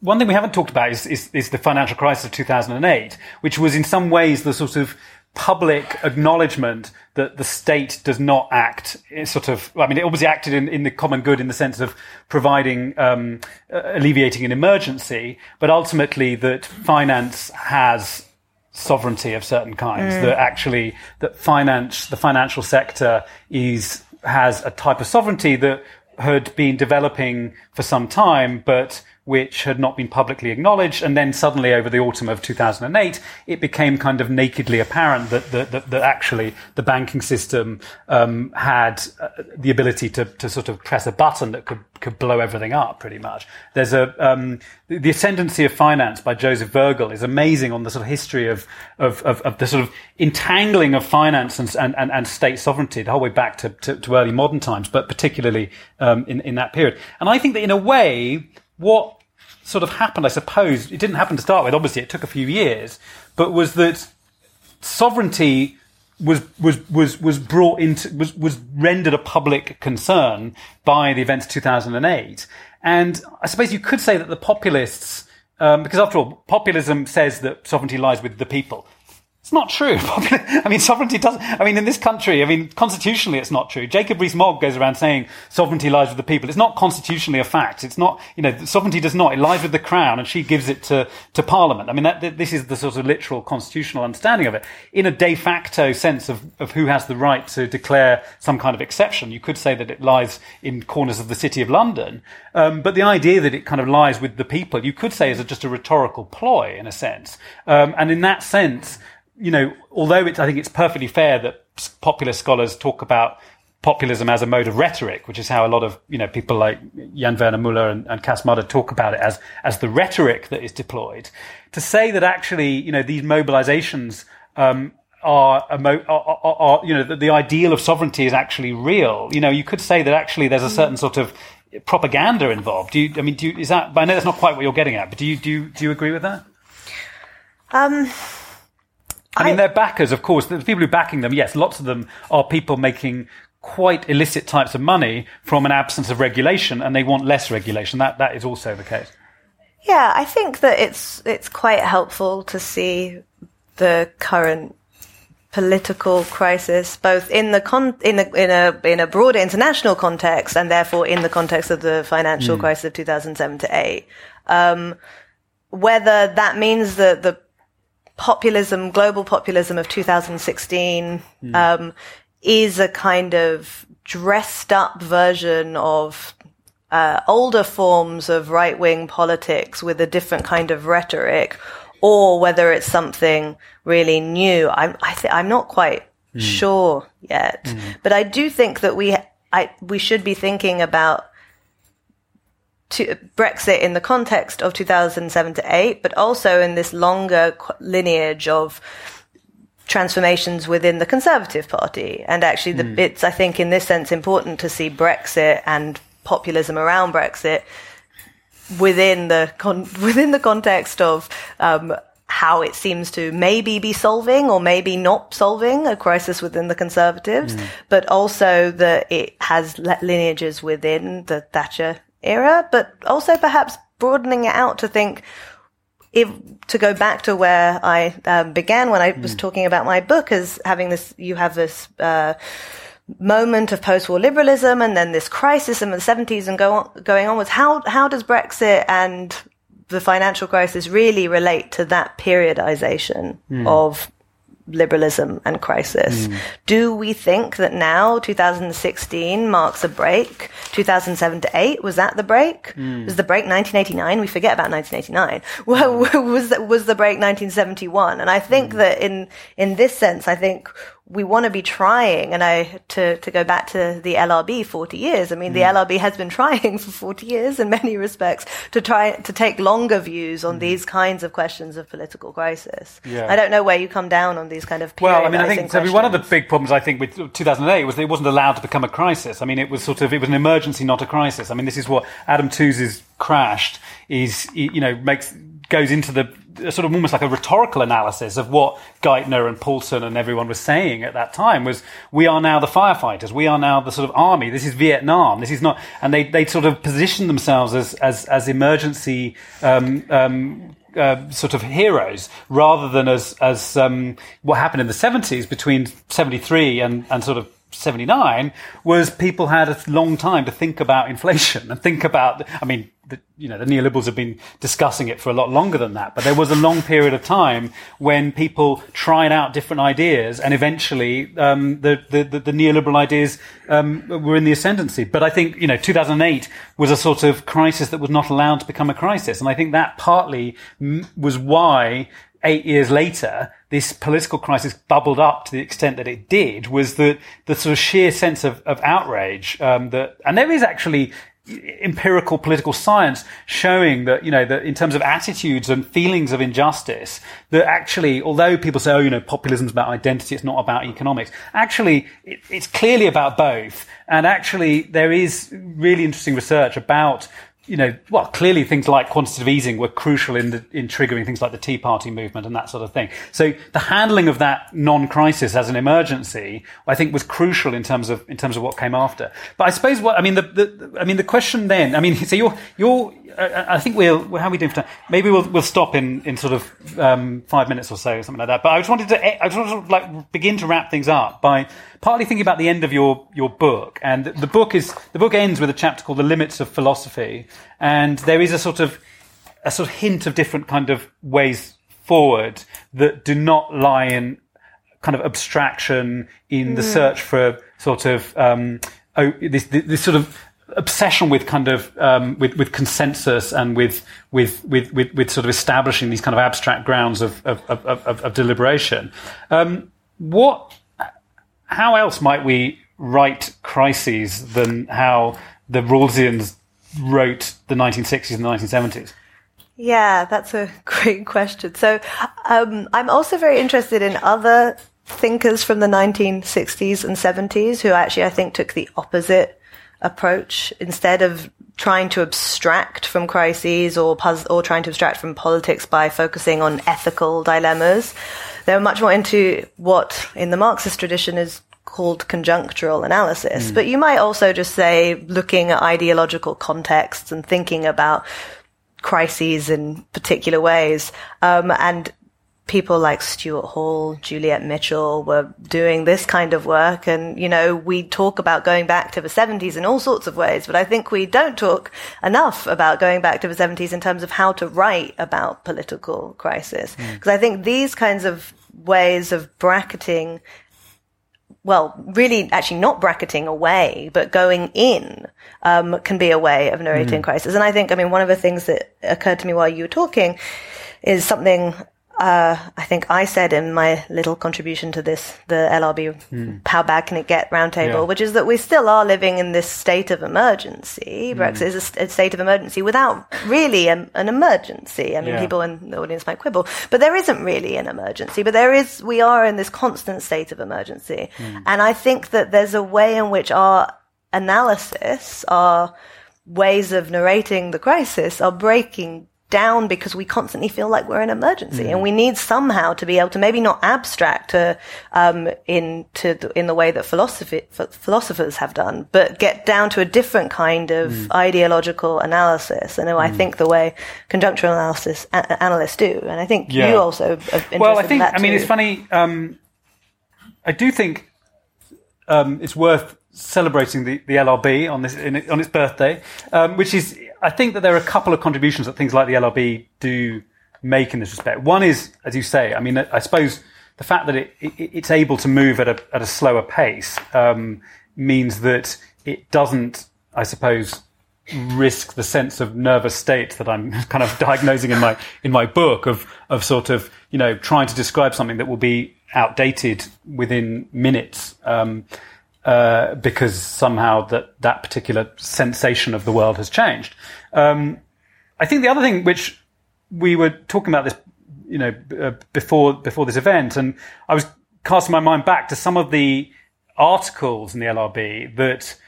one thing we haven't talked about is, is, is, the financial crisis of 2008, which was in some ways the sort of public acknowledgement that the state does not act sort of, I mean, it obviously acted in, in the common good in the sense of providing, um, uh, alleviating an emergency, but ultimately that finance has sovereignty of certain kinds, mm. that actually, that finance, the financial sector is, has a type of sovereignty that had been developing for some time, but which had not been publicly acknowledged. And then suddenly, over the autumn of 2008, it became kind of nakedly apparent that, that, that, that actually the banking system um, had uh, the ability to, to sort of press a button that could, could blow everything up, pretty much. There's a, um, the Ascendancy of Finance by Joseph Vogl is amazing on the sort of history of, of, of, of the sort of entangling of finance and, and, and, and, state sovereignty the whole way back to, to, to early modern times, but particularly um, in, in that period. And I think that in a way, what sort of happened, I suppose, it didn't happen to start with, obviously it took a few years, but was that sovereignty was was was was brought into was was rendered a public concern by the events of 2008 and i suppose you could say that the populists um, because after all populism says that sovereignty lies with the people it's not true. I mean, sovereignty doesn't. I mean, in this country, I mean, constitutionally, it's not true. Jacob Rees-Mogg goes around saying sovereignty lies with the people. It's not constitutionally a fact. It's not. You know, sovereignty does not. It lies with the crown, and she gives it to to Parliament. I mean, that, this is the sort of literal constitutional understanding of it. In a de facto sense of of who has the right to declare some kind of exception, you could say that it lies in corners of the city of London. Um, but the idea that it kind of lies with the people, you could say, is a, just a rhetorical ploy in a sense. Um, and in that sense you know, although it's, I think it's perfectly fair that popular scholars talk about populism as a mode of rhetoric, which is how a lot of you know people like Jan Werner Müller and, and Mudde talk about it as as the rhetoric that is deployed. To say that actually you know these mobilizations um, are, are, are, are, you know the, the ideal of sovereignty is actually real. You know, you could say that actually there's a certain sort of propaganda involved. Do you? I mean, do you, is that? I know that's not quite what you're getting at, but do you do you, do you agree with that? Um. I mean, their backers, of course, the people who are backing them, yes, lots of them are people making quite illicit types of money from an absence of regulation, and they want less regulation. That that is also the case. Yeah, I think that it's it's quite helpful to see the current political crisis, both in the con- in a in a in a broader international context, and therefore in the context of the financial mm. crisis of two thousand seven to eight. Um, whether that means that the populism, global populism of 2016, mm. um, is a kind of dressed up version of uh, older forms of right wing politics with a different kind of rhetoric, or whether it's something really new. I'm I th- I'm not quite mm. sure yet, mm. but I do think that we I we should be thinking about to Brexit in the context of 2007 to 8, but also in this longer lineage of transformations within the Conservative Party. And actually, the, mm. it's, I think, in this sense, important to see Brexit and populism around Brexit within the con- within the context of um, how it seems to maybe be solving or maybe not solving a crisis within the Conservatives, mm. but also that it has lineages within the Thatcher era, but also perhaps broadening it out to think if to go back to where I um, began when I was mm. talking about my book as having this, you have this uh, moment of post-war liberalism and then this crisis in the 70s and go on, going onwards. How how does Brexit and the financial crisis really relate to that periodization mm. of liberalism and crisis. Mm. Do we think that now 2016 marks a break? 2007 to 8 was that the break? Mm. Was the break 1989? We forget about 1989. Well, was that, was the break 1971? And I think mm. that in in this sense, I think we want to be trying, and I to to go back to the LRB, forty years. I mean, mm. the LRB has been trying for forty years in many respects to try to take longer views on mm. these kinds of questions of political crisis. Yeah. I don't know where you come down on these kind of well. I mean, I think so. One of the big problems I think with 2008 was that it wasn't allowed to become a crisis. I mean, it was sort of it was an emergency, not a crisis. I mean, this is what Adam Tooze's crashed is you know makes goes into the sort of almost like a rhetorical analysis of what Geithner and Paulson and everyone was saying at that time was we are now the firefighters, we are now the sort of army. This is Vietnam. This is not, and they they sort of position themselves as as as emergency. Um, um, uh, sort of heroes rather than as as um, what happened in the 70s between 73 and, and sort of 79 was people had a long time to think about inflation and think about I mean the, you know, the neoliberals have been discussing it for a lot longer than that. But there was a long period of time when people tried out different ideas, and eventually um, the, the, the, neoliberal ideas um, were in the ascendancy. But I think you know, 2008 was a sort of crisis that was not allowed to become a crisis, and I think that partly was why eight years later, this political crisis bubbled up to the extent that it did was the, the sort of sheer sense of, of outrage um, that, and there is actually empirical political science showing that, you know, that in terms of attitudes and feelings of injustice, that actually, although people say, oh, you know, populism is about identity, it's not about economics, actually, it, it's clearly about both. And actually, there is really interesting research about you know, well, clearly things like quantitative easing were crucial in the, in triggering things like the Tea Party movement and that sort of thing. So the handling of that non-crisis as an emergency, I think, was crucial in terms of in terms of what came after. But I suppose what I mean the, the I mean the question then, I mean, so you're you're I think we'll how are we doing for time? Maybe we'll we'll stop in in sort of um, five minutes or so, or something like that. But I just wanted to I just wanted to like begin to wrap things up by partly thinking about the end of your your book, and the book is the book ends with a chapter called "The Limits of Philosophy," and there is a sort of a sort of hint of different kind of ways forward that do not lie in kind of abstraction in mm. the search for sort of um, oh, this, this sort of obsession with kind of um, with with consensus and with, with with with with sort of establishing these kind of abstract grounds of of, of, of, of deliberation. Um, what? How else might we write crises than how the Rawlsians wrote the 1960s and the 1970s? Yeah, that's a great question. So um, I'm also very interested in other thinkers from the 1960s and 70s who actually I think took the opposite approach instead of trying to abstract from crises or or trying to abstract from politics by focusing on ethical dilemmas. They're much more into what in the Marxist tradition is called conjunctural analysis. Mm. But you might also just say looking at ideological contexts and thinking about crises in particular ways. Um, and people like Stuart Hall, Juliet Mitchell were doing this kind of work. And, you know, we talk about going back to the 70s in all sorts of ways, but I think we don't talk enough about going back to the 70s in terms of how to write about political crisis. Because mm. I think these kinds of ways of bracketing well, really actually not bracketing away, but going in, um, can be a way of narrating mm. crisis. And I think, I mean, one of the things that occurred to me while you were talking is something uh, I think I said in my little contribution to this, the LRB, mm. how bad can it get roundtable, yeah. which is that we still are living in this state of emergency. Mm. Brexit is a, a, state of emergency without really an, an emergency. I mean, yeah. people in the audience might quibble, but there isn't really an emergency, but there is, we are in this constant state of emergency. Mm. And I think that there's a way in which our analysis, our ways of narrating the crisis are breaking down because we constantly feel like we're in emergency mm. and we need somehow to be able to maybe not abstract to, um, in, to the, in the way that philosophy, philosophers have done, but get down to a different kind of mm. ideological analysis. And mm. I think the way conjunctural analysis a- analysts do. And I think yeah. you also Well, I think, I mean, it's funny. Um, I do think, um, it's worth celebrating the, the LRB on this in, on its birthday, um, which is I think that there are a couple of contributions that things like the LRB do make in this respect. One is, as you say, I mean, I suppose the fact that it, it, it's able to move at a, at a slower pace um, means that it doesn't, I suppose, risk the sense of nervous state that I'm kind of diagnosing in my in my book of of sort of you know trying to describe something that will be outdated within minutes um, uh, because somehow that that particular sensation of the world has changed. Um, I think the other thing which we were talking about this you know uh, before before this event, and I was casting my mind back to some of the articles in the LRB that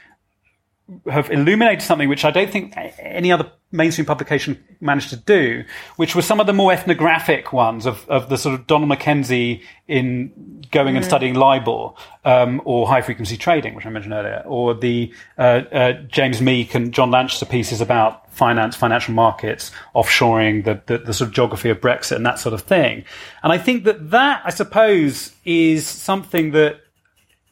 have illuminated something which I don't think any other mainstream publication managed to do, which was some of the more ethnographic ones of, of the sort of Donald Mackenzie in going mm. and studying LIBOR, um, or high frequency trading, which I mentioned earlier, or the uh, uh, James Meek and John Lanchester pieces about finance, financial markets, offshoring, the, the, the sort of geography of Brexit and that sort of thing. And I think that that, I suppose, is something that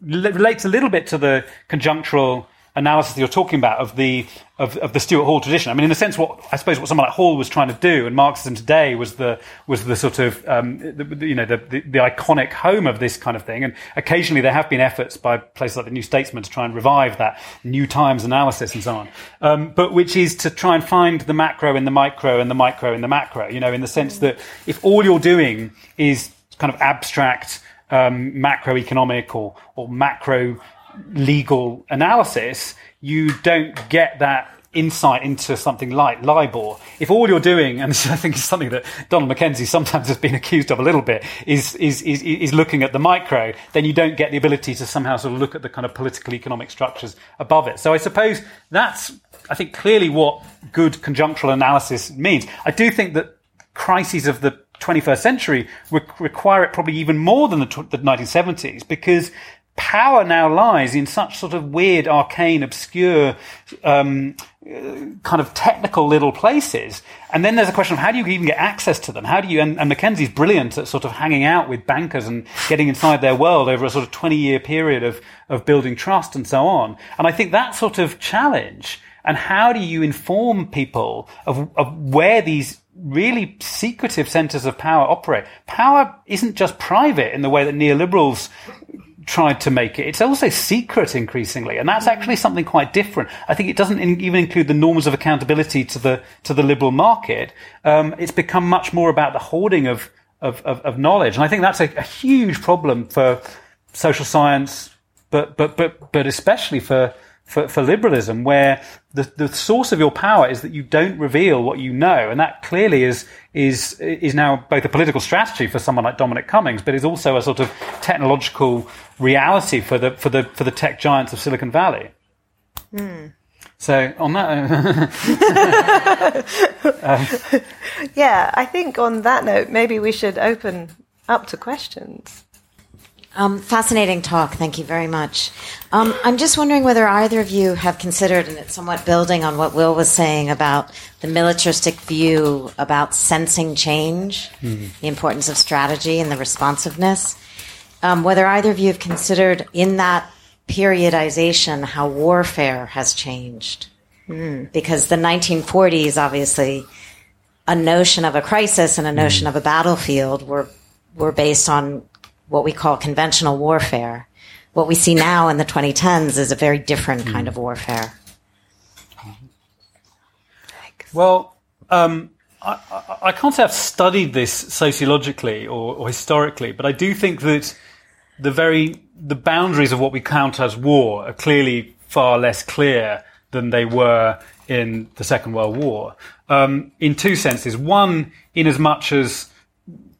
relates a little bit to the conjunctural analysis you're talking about of the of, of the Stuart Hall tradition. I mean, in a sense, what I suppose what someone like Hall was trying to do, and Marxism today was the was the sort of um, the, you know the, the, the iconic home of this kind of thing. And occasionally there have been efforts by places like the New Statesman to try and revive that New Times analysis and so on. Um, but which is to try and find the macro in the micro and the micro in the macro. You know, in the sense that if all you're doing is kind of abstract um, macroeconomic or or macro legal analysis, you don't get that insight into something like LIBOR. If all you're doing, and I think is something that Donald McKenzie sometimes has been accused of a little bit, is, is, is, is looking at the micro, then you don't get the ability to somehow sort of look at the kind of political economic structures above it. So I suppose that's, I think, clearly what good conjunctural analysis means. I do think that crises of the 21st century require it probably even more than the, the 1970s because power now lies in such sort of weird, arcane, obscure, um, kind of technical little places. And then there's a question of how do you even get access to them? How do you, and, and Mackenzie's brilliant at sort of hanging out with bankers and getting inside their world over a sort of 20 year period of, of building trust and so on. And I think that sort of challenge and how do you inform people of, of where these really secretive centers of power operate? Power isn't just private in the way that neoliberals tried to make it. It's also secret increasingly, and that's actually something quite different. I think it doesn't in, even include the norms of accountability to the to the liberal market. Um, it's become much more about the hoarding of of, of, of knowledge, and I think that's a, a, huge problem for social science, but but but but especially for for, for liberalism, where the, the source of your power is that you don't reveal what you know, and that clearly is is is now both a political strategy for someone like Dominic Cummings, but is also a sort of technological reality for the for the for the tech giants of Silicon Valley. Mm. So on that, um, yeah, I think on that note, maybe we should open up to questions. Um, fascinating talk. Thank you very much. Um, I'm just wondering whether either of you have considered, and it's somewhat building on what Will was saying about the militaristic view about sensing change, mm-hmm. the importance of strategy and the responsiveness. Um, whether either of you have considered in that periodization how warfare has changed. Mm. Because the 1940s, obviously, a notion of a crisis and a notion mm. of a battlefield were were based on what we call conventional warfare. What we see now in the 2010s is a very different mm. kind of warfare. Well, um, I, I, I, can't say I've studied this sociologically or, or, historically, but I do think that the very the boundaries of what we count as war are clearly far less clear than they were in the Second World War. Um, in two senses. One, in as much as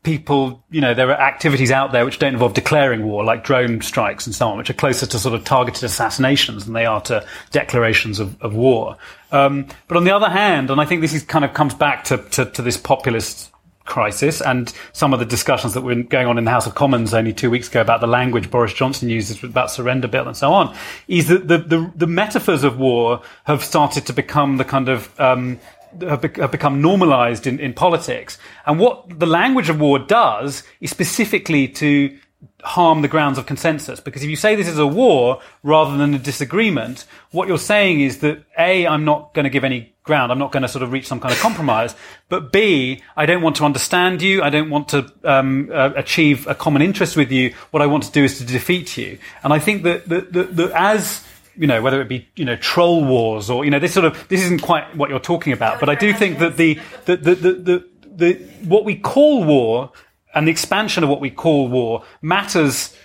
people, you know, there are activities out there which don't involve declaring war, like drone strikes and so on, which are closer to sort of targeted assassinations than they are to declarations of, of war. Um, but on the other hand, and I think this is kind of comes back to, to, to this populist crisis and some of the discussions that were going on in the House of Commons only two weeks ago about the language Boris Johnson uses about surrender bill and so on, is that the, the, the metaphors of war have started to become the kind of um, have, become normalized in, in politics. And what the language of war does is specifically to harm the grounds of consensus. Because if you say this is a war rather than a disagreement, what you're saying is that A, I'm not going to give any ground. I'm not going to sort of reach some kind of compromise. But B, I don't want to understand you. I don't want to um, uh, achieve a common interest with you. What I want to do is to defeat you. And I think that, that, that, that as you know, whether it be, you know, troll wars or, you know, this sort of, this isn't quite what you're talking about, but I do think that the, the, the, the, the, the what we call war and the expansion of what we call war matters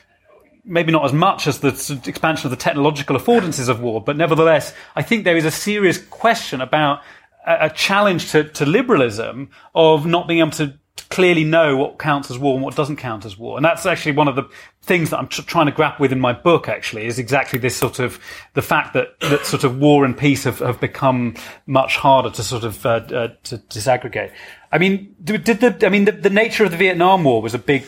maybe not as much as the expansion of the technological affordances of war, but nevertheless, I think there is a serious question about a, challenge to, to liberalism of not being able to clearly know what counts as war and what doesn't count as war. And that's actually one of the things that I'm tr- trying to grapple with in my book, actually, is exactly this sort of, the fact that, that sort of war and peace have, have become much harder to sort of, uh, uh, to disaggregate. I mean, did the, I mean, the, the nature of the Vietnam War was a big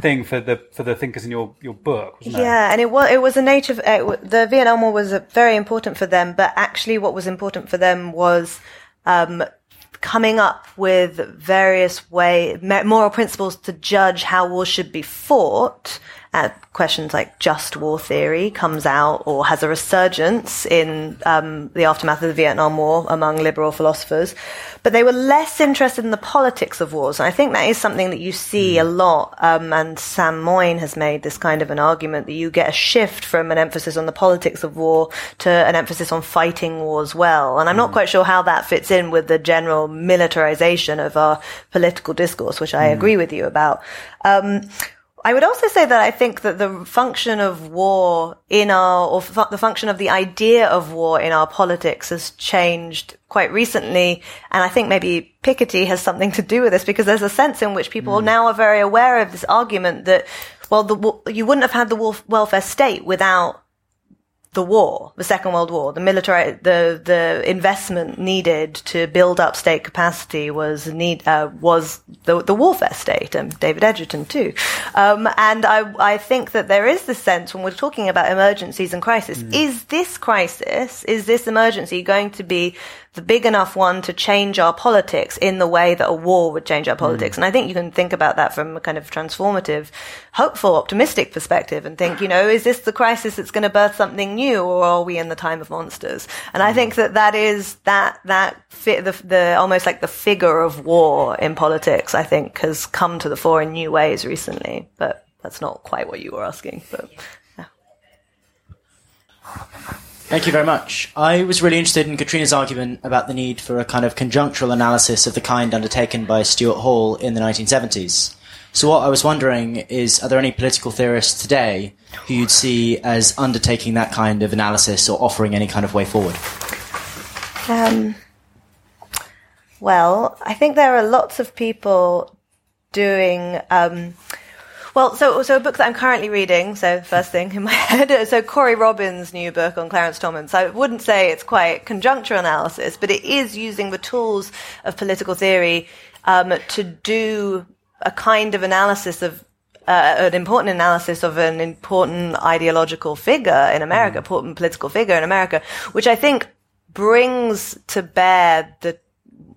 thing for the for the thinkers in your your book. yeah, and it was it was a nature. Uh, the Vietnam War was very important for them, but actually, what was important for them was um, coming up with various way moral principles to judge how war should be fought. Uh, questions like just war theory comes out or has a resurgence in um, the aftermath of the Vietnam War among liberal philosophers, but they were less interested in the politics of wars. And I think that is something that you see a lot. Um, and Sam Moyn has made this kind of an argument that you get a shift from an emphasis on the politics of war to an emphasis on fighting wars well. And I'm not mm. quite sure how that fits in with the general militarization of our political discourse, which I mm. agree with you about. Um, I would also say that I think that the function of war in our, or fu- the function of the idea of war in our politics has changed quite recently. And I think maybe Piketty has something to do with this because there's a sense in which people mm. now are very aware of this argument that, well, the, you wouldn't have had the welfare state without the war, the Second World War, the military, the the investment needed to build up state capacity was need uh, was the the warfare state, and David Edgerton too. Um, and I I think that there is this sense when we're talking about emergencies and crisis, mm. is this crisis, is this emergency going to be the big enough one to change our politics in the way that a war would change our politics. Mm. And I think you can think about that from a kind of transformative, hopeful, optimistic perspective and think, you know, is this the crisis that's going to birth something new or are we in the time of monsters? And I mm. think that that is that, that fit the, the, almost like the figure of war in politics, I think has come to the fore in new ways recently, but that's not quite what you were asking, but yeah. Thank you very much. I was really interested in Katrina's argument about the need for a kind of conjunctural analysis of the kind undertaken by Stuart Hall in the 1970s. So, what I was wondering is are there any political theorists today who you'd see as undertaking that kind of analysis or offering any kind of way forward? Um, well, I think there are lots of people doing. Um, well, so so a book that I'm currently reading. So first thing in my head, so Corey Robin's new book on Clarence Thomas. I wouldn't say it's quite conjuncture analysis, but it is using the tools of political theory um, to do a kind of analysis of uh, an important analysis of an important ideological figure in America, mm. important political figure in America, which I think brings to bear the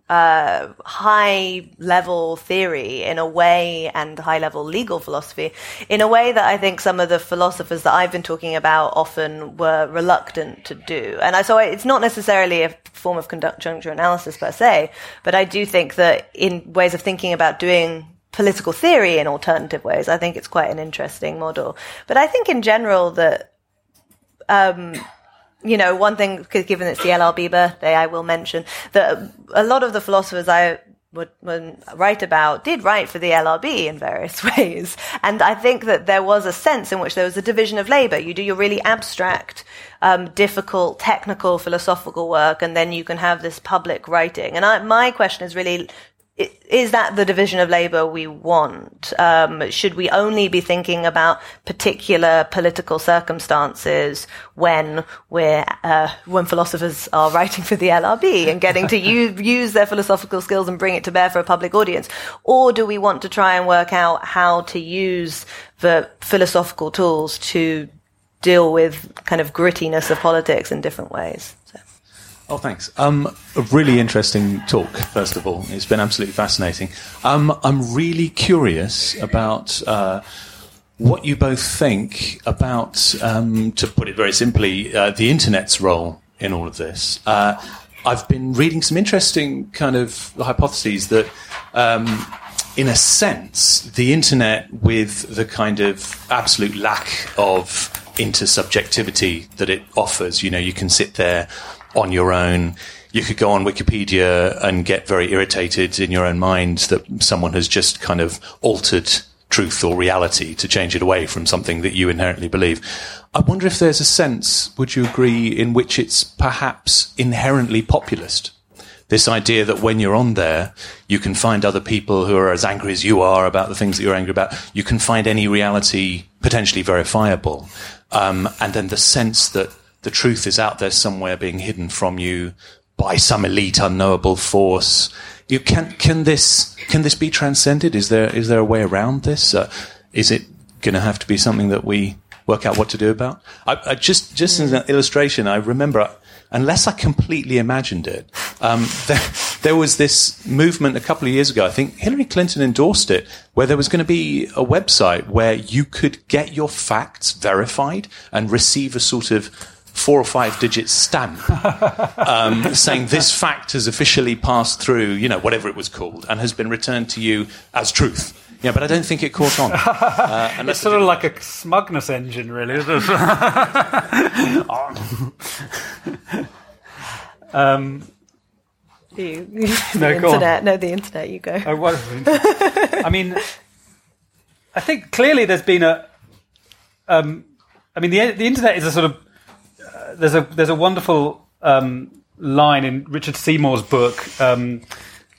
uh, high level theory in a way and high level legal philosophy in a way that I think some of the philosophers that I've been talking about often were reluctant to do. And I, so it's not necessarily a form of conjuncture analysis per se, but I do think that in ways of thinking about doing political theory in alternative ways, I think it's quite an interesting model. But I think in general that, um, you know, one thing, because given it's the LRB birthday, I will mention that a lot of the philosophers I would, would write about did write for the LRB in various ways. And I think that there was a sense in which there was a division of labor. You do your really abstract, um, difficult, technical, philosophical work, and then you can have this public writing. And I, my question is really is that the division of labor we want? Um, should we only be thinking about particular political circumstances when we're uh, when philosophers are writing for the LRB and getting to use, use their philosophical skills and bring it to bear for a public audience, or do we want to try and work out how to use the philosophical tools to deal with kind of grittiness of politics in different ways? Oh, thanks. Um, a really interesting talk, first of all. It's been absolutely fascinating. Um, I'm really curious about uh, what you both think about, um, to put it very simply, uh, the internet's role in all of this. Uh, I've been reading some interesting kind of hypotheses that, um, in a sense, the internet, with the kind of absolute lack of intersubjectivity that it offers, you know, you can sit there on your own. You could go on Wikipedia and get very irritated in your own mind that someone has just kind of altered truth or reality to change it away from something that you inherently believe. I wonder if there's a sense, would you agree, in which it's perhaps inherently populist? This idea that when you're on there, you can find other people who are as angry as you are about the things that you're angry about. You can find any reality potentially verifiable. Um, and then the sense that the truth is out there somewhere being hidden from you by some elite unknowable force you can can this can this be transcended? Is there is there a way around this? Uh, is it going to have to be something that we work out what to do about? I, I just just as an illustration, I remember. Unless I completely imagined it, um, there, there was this movement a couple of years ago. I think Hillary Clinton endorsed it, where there was going to be a website where you could get your facts verified and receive a sort of four or five digit stamp um, saying this fact has officially passed through, you know, whatever it was called, and has been returned to you as truth. Yeah, but I don't think it caught on. Uh, it's sort of like a smugness engine, really. um, you, the no, internet. No, the internet. You go. Oh, what, I mean, I think clearly there's been a. Um, I mean, the the internet is a sort of there's a there's a wonderful um, line in Richard Seymour's book. Um,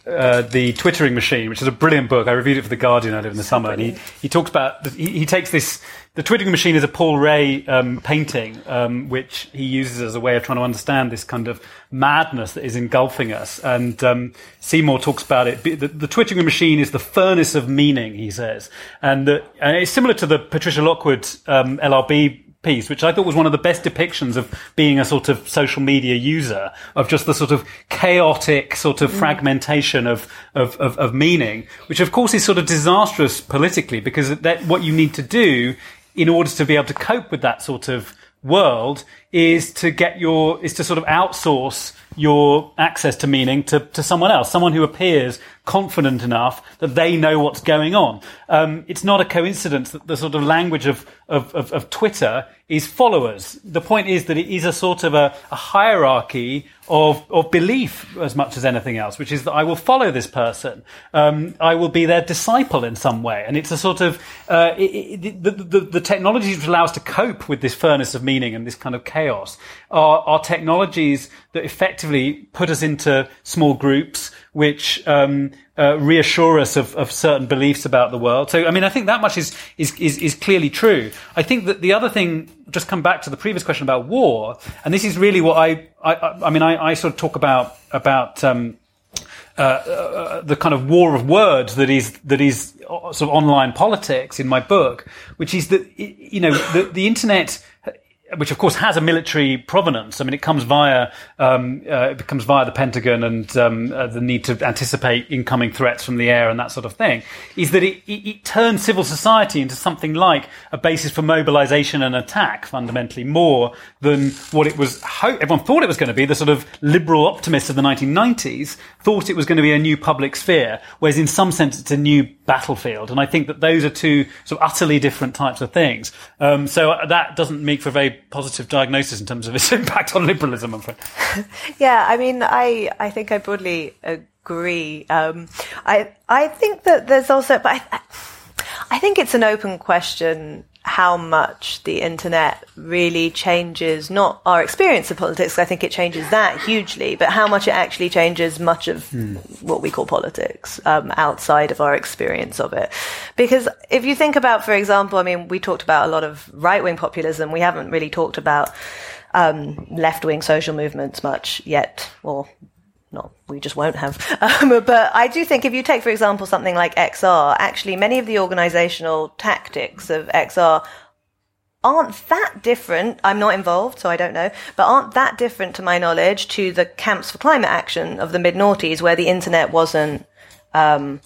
uh, the Twittering Machine, which is a brilliant book. I reviewed it for the Guardian earlier in the summer, and he, he talks about he, he takes this. The Twittering Machine is a Paul Klee um, painting, um, which he uses as a way of trying to understand this kind of madness that is engulfing us. And um, Seymour talks about it. The, the, Twittering Machine is the furnace of meaning, he says, and, the, and it's similar to the Patricia Lockwood um, LRB piece, which I thought was one of the best depictions of being a sort of social media user, of just the sort of chaotic sort of mm. fragmentation of, of, of, of, meaning, which of course is sort of disastrous politically because that, what you need to do in order to be able to cope with that sort of world is to get your, is to sort of outsource your access to meaning to, to someone else, someone who appears confident enough that they know what's going on. Um, it's not a coincidence that the sort of language of, of, of, of, Twitter is followers. The point is that it is a sort of a, a, hierarchy of, of belief as much as anything else, which is that I will follow this person. Um, I will be their disciple in some way. And it's a sort of, uh, it, it, the, the, the technologies which allow us to cope with this furnace of meaning and this kind of chaos are, are technologies that effectively put us into small groups, which um, uh, reassure us of, of, certain beliefs about the world. So, I mean, I think that much is, is, is, is, clearly true. I think that the other thing, just come back to the previous question about war, and this is really what I, I, I mean, I, I, sort of talk about, about, um, uh, uh, the kind of war of words that is that is uh, sort of online politics in my book, which is that you know the, the internet which of course has a military provenance. I mean, it comes via um, uh, it comes via the Pentagon and um, uh, the need to anticipate incoming threats from the air and that sort of thing. Is that it, it, it turns civil society into something like a basis for mobilization and attack, fundamentally more than what it was. Ho- everyone thought it was going to be. The sort of liberal optimists of the 1990s thought it was going to be a new public sphere, whereas in some sense it's a new battlefield. And I think that those are two sort of utterly different types of things. Um, so that doesn't make for a very positive diagnosis in terms of its impact on liberalism, I'm afraid. yeah, I mean, I, I think I broadly agree. Um, I, I think that there's also, but I, I think it's an open question how much the internet really changes not our experience of politics. I think it changes that hugely, but how much it actually changes much of mm. what we call politics um, outside of our experience of it. Because if you think about, for example, I mean, we talked about a lot of right wing populism. We haven't really talked about um, left wing social movements much yet, or not we just won't have. Um, but I do think if you take, for example, something like XR, actually many of the organizational tactics of XR aren't that different. I'm not involved, so I don't know, but aren't that different to my knowledge to the camps for climate action of the mid noughties where the internet wasn't um,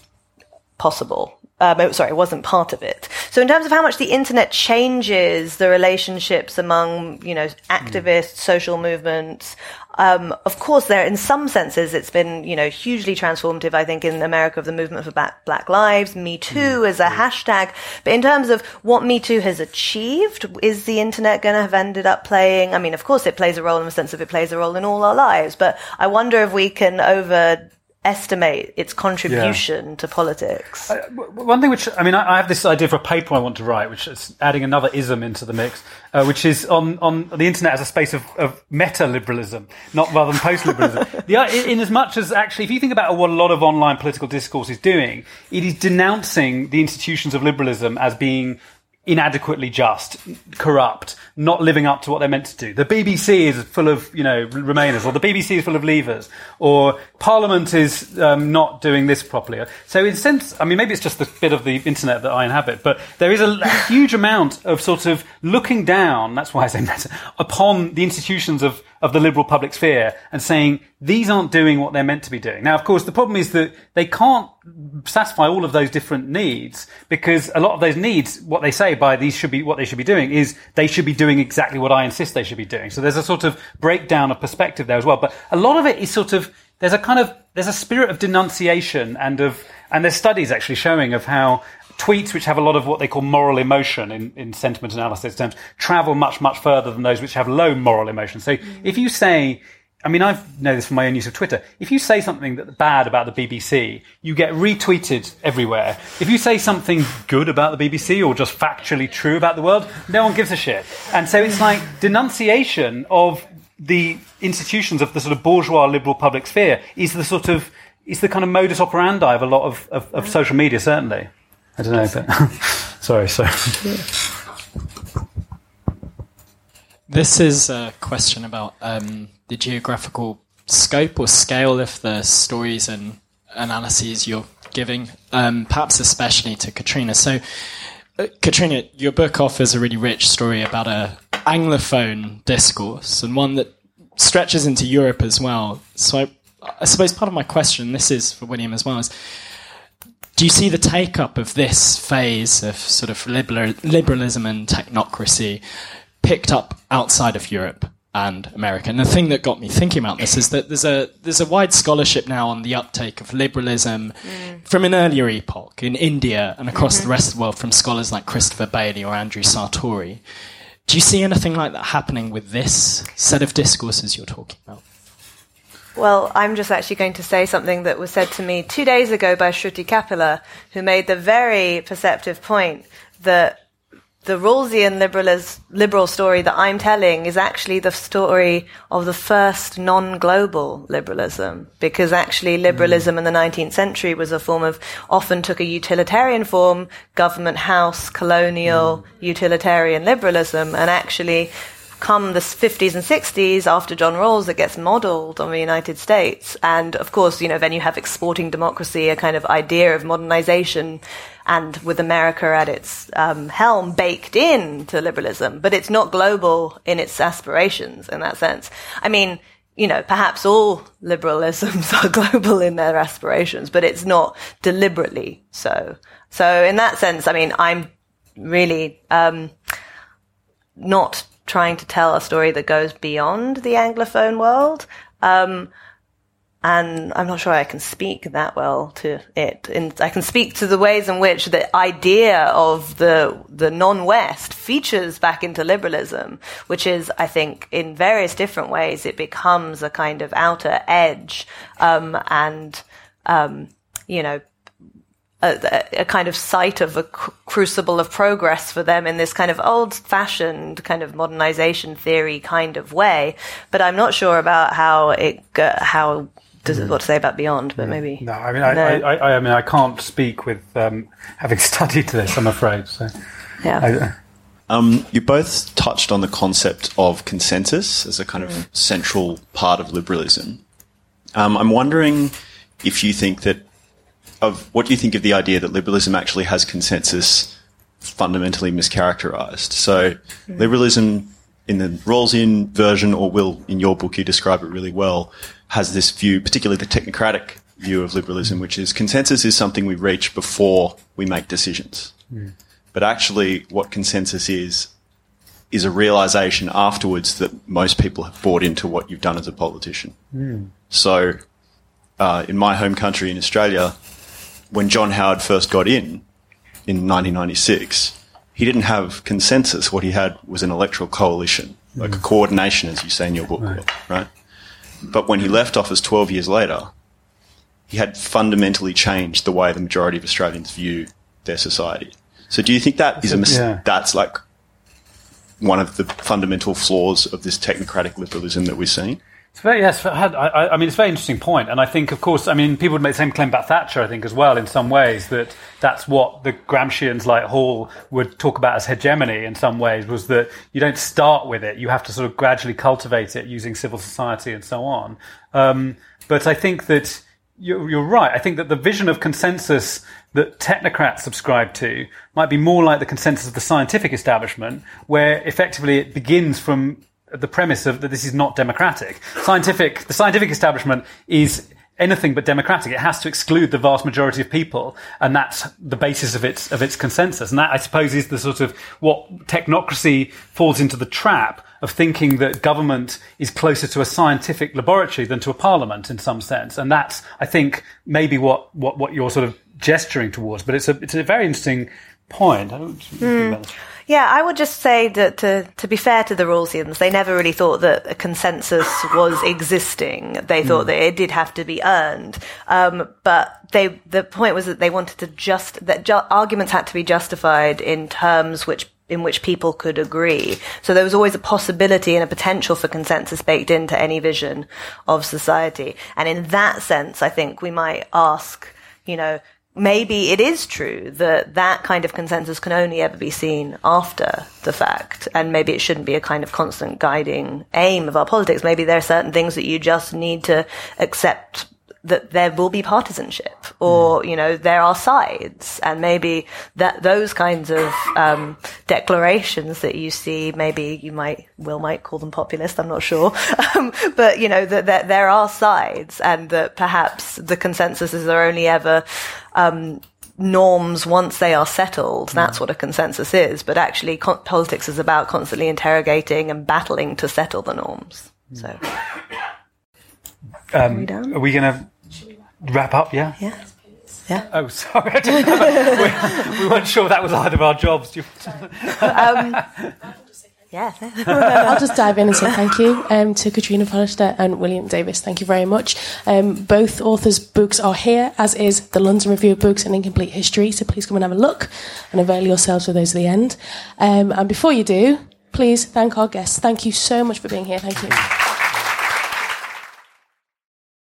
possible. Um, sorry, it wasn't part of it. So in terms of how much the internet changes the relationships among, you know, activists, social movements, um, of course, there, in some senses, it's been, you know, hugely transformative, I think, in America of the movement for Black, Black Lives, Me Too mm. as a hashtag. But in terms of what Me Too has achieved, is the internet going to have ended up playing? I mean, of course, it plays a role in the sense of it plays a role in all our lives, but I wonder if we can over estimate its contribution yeah. to politics. Uh, one thing which, I mean, I, I, have this idea for a paper I want to write, which is adding another ism into the mix, uh, which is on, on the internet as a space of, of meta-liberalism, not rather than post-liberalism. the, in as much as actually, if you think about what a lot of online political discourse is doing, it is denouncing the institutions of liberalism as being inadequately just, corrupt, not living up to what they're meant to do. The BBC is full of, you know, Remainers, or the BBC is full of Leavers, or Parliament is um, not doing this properly. So, in a sense, I mean, maybe it's just the bit of the internet that I inhabit, but there is a, huge amount of sort of looking down, that's why I say meta, upon the institutions of, of the liberal public sphere and saying these aren't doing what they're meant to be doing. Now, of course, the problem is that they can't satisfy all of those different needs because a lot of those needs, what they say by these should be what they should be doing is they should be doing exactly what I insist they should be doing. So there's a sort of breakdown of perspective there as well. But a lot of it is sort of there's a kind of there's a spirit of denunciation and of and there's studies actually showing of how tweets which have a lot of what they call moral emotion in, in sentiment analysis terms travel much, much further than those which have low moral emotion. So mm. if you say, I mean, I know this from my own use of Twitter. If you say something that bad about the BBC, you get retweeted everywhere. If you say something good about the BBC or just factually true about the world, no one gives a shit. And so it's like denunciation of the institutions of the sort of bourgeois liberal public sphere is the sort of is the kind of modus operandi of a lot of, of, of social media, certainly. I don't know, but sorry, sorry. This is a question about um, the geographical scope or scale of the stories and analyses you're giving, um, perhaps especially to Katrina. So, uh, Katrina, your book offers a really rich story about a anglophone discourse and one that stretches into Europe as well. So, I, I suppose part of my question, this is for William as well, is do you see the take up of this phase of sort of liberal, liberalism and technocracy picked up outside of Europe and America? And the thing that got me thinking about this is that there's a there's a wide scholarship now on the uptake of liberalism mm. from an earlier epoch in India and across mm-hmm. the rest of the world from scholars like Christopher Bayly or Andrew Sartori. Do you see anything like that happening with this set of discourses you're talking about? Well, I'm just actually going to say something that was said to me two days ago by Shruti Kapila, who made the very perceptive point that the Rawlsian liberal story that I'm telling is actually the story of the first non-global liberalism, because actually liberalism mm. in the 19th century was a form of, often took a utilitarian form, government house, colonial, mm. utilitarian liberalism, and actually come the 50s and 60s after John Rawls, it gets modeled on the United States. And of course, you know, then you have exporting democracy, a kind of idea of modernization, and with America at its um, helm baked in to liberalism, but it's not global in its aspirations in that sense. I mean, you know, perhaps all liberalisms are global in their aspirations, but it's not deliberately so. So in that sense, I mean, I'm really um, not trying to tell a story that goes beyond the Anglophone world. Um, and I'm not sure I can speak that well to it. And I can speak to the ways in which the idea of the the non-West features back into liberalism, which is, I think, in various different ways, it becomes a kind of outer edge, um, and um, you know, a, a, kind of site of a crucible of progress for them in this kind of old fashioned kind of modernization theory kind of way. But I'm not sure about how it, how does it, what to say about beyond, but maybe. No, I mean, I, no. I, I, I, mean, I can't speak with um, having studied this, I'm afraid. So, yeah. Um, you both touched on the concept of consensus as a kind of mm. central part of liberalism. Um, I'm wondering if you think that of what do you think of the idea that liberalism actually has consensus fundamentally mischaracterized? So, mm-hmm. liberalism in the Rawlsian version, or Will, in your book, you describe it really well, has this view, particularly the technocratic view of liberalism, which is consensus is something we reach before we make decisions. Hmm. But actually, what consensus is, is a realization afterwards that most people have bought into what you've done as a politician. Hmm. So, uh, in my home country in Australia, when John Howard first got in, in 1996, he didn't have consensus. What he had was an electoral coalition, like a coordination, as you say in your book, Right. right? But when he left office 12 years later, he had fundamentally changed the way the majority of Australians view their society. So do you think that is a mis- Yeah. that's like one of the fundamental flaws of this technocratic liberalism that we're seeing? It's very, yes, I, I, mean, it's a very interesting point, and I think, of course, I mean, people would make the same claim about Thatcher, I think, as well, in some ways, that that's what the Gramscians like Hall would talk about as hegemony in some ways, was that you don't start with it, you have to sort of gradually cultivate it using civil society and so on. Um, but I think that you're, you're right. I think that the vision of consensus that technocrats subscribe to might be more like the consensus of the scientific establishment, where effectively it begins from the premise of that this is not democratic. Scientific, the scientific establishment is anything but democratic. It has to exclude the vast majority of people, and that's the basis of its of its consensus. And that, I suppose, is the sort of what technocracy falls into the trap of thinking that government is closer to a scientific laboratory than to a parliament in some sense. And that's, I think, maybe what what, what you're sort of gesturing towards. But it's a it's a very interesting point. Think. Yeah, I would just say that to, to be fair to the Rawlsians, they never really thought that a consensus was existing. They thought that it did have to be earned. Um, but they, the point was that they wanted to just, that ju- arguments had to be justified in terms which in which people could agree. So there was always a possibility and a potential for consensus baked into any vision of society. And in that sense, I think we might ask, you know, maybe it is true that that kind of consensus can only ever be seen after the fact. And maybe it shouldn't be a kind of constant guiding aim of our politics. Maybe there are certain things that you just need to accept that there will be partisanship or, you know, there are sides and maybe that those kinds of, um, declarations that you see, maybe you might, Will might call them populist, I'm not sure. Um, but, you know, that, that there are sides and that perhaps the consensuses are only ever, um, norms once they are settled. That's what a consensus is. But actually, con- politics is about constantly interrogating and battling to settle the norms. So, Um, we are we going to wrap up? Yeah. yeah. Yeah. Oh, sorry. I we, we weren't sure that was either of our jobs. Do you- Yeah. I'll just dive in and say thank you um, to Katrina Forrester and William Davies. Thank you very much. Um, both authors' books are here, as is the London Review of Books and Incomplete History. So please come and have a look and avail yourselves of those at the end. Um, and before you do, please thank our guests. Thank you so much for being here. Thank you.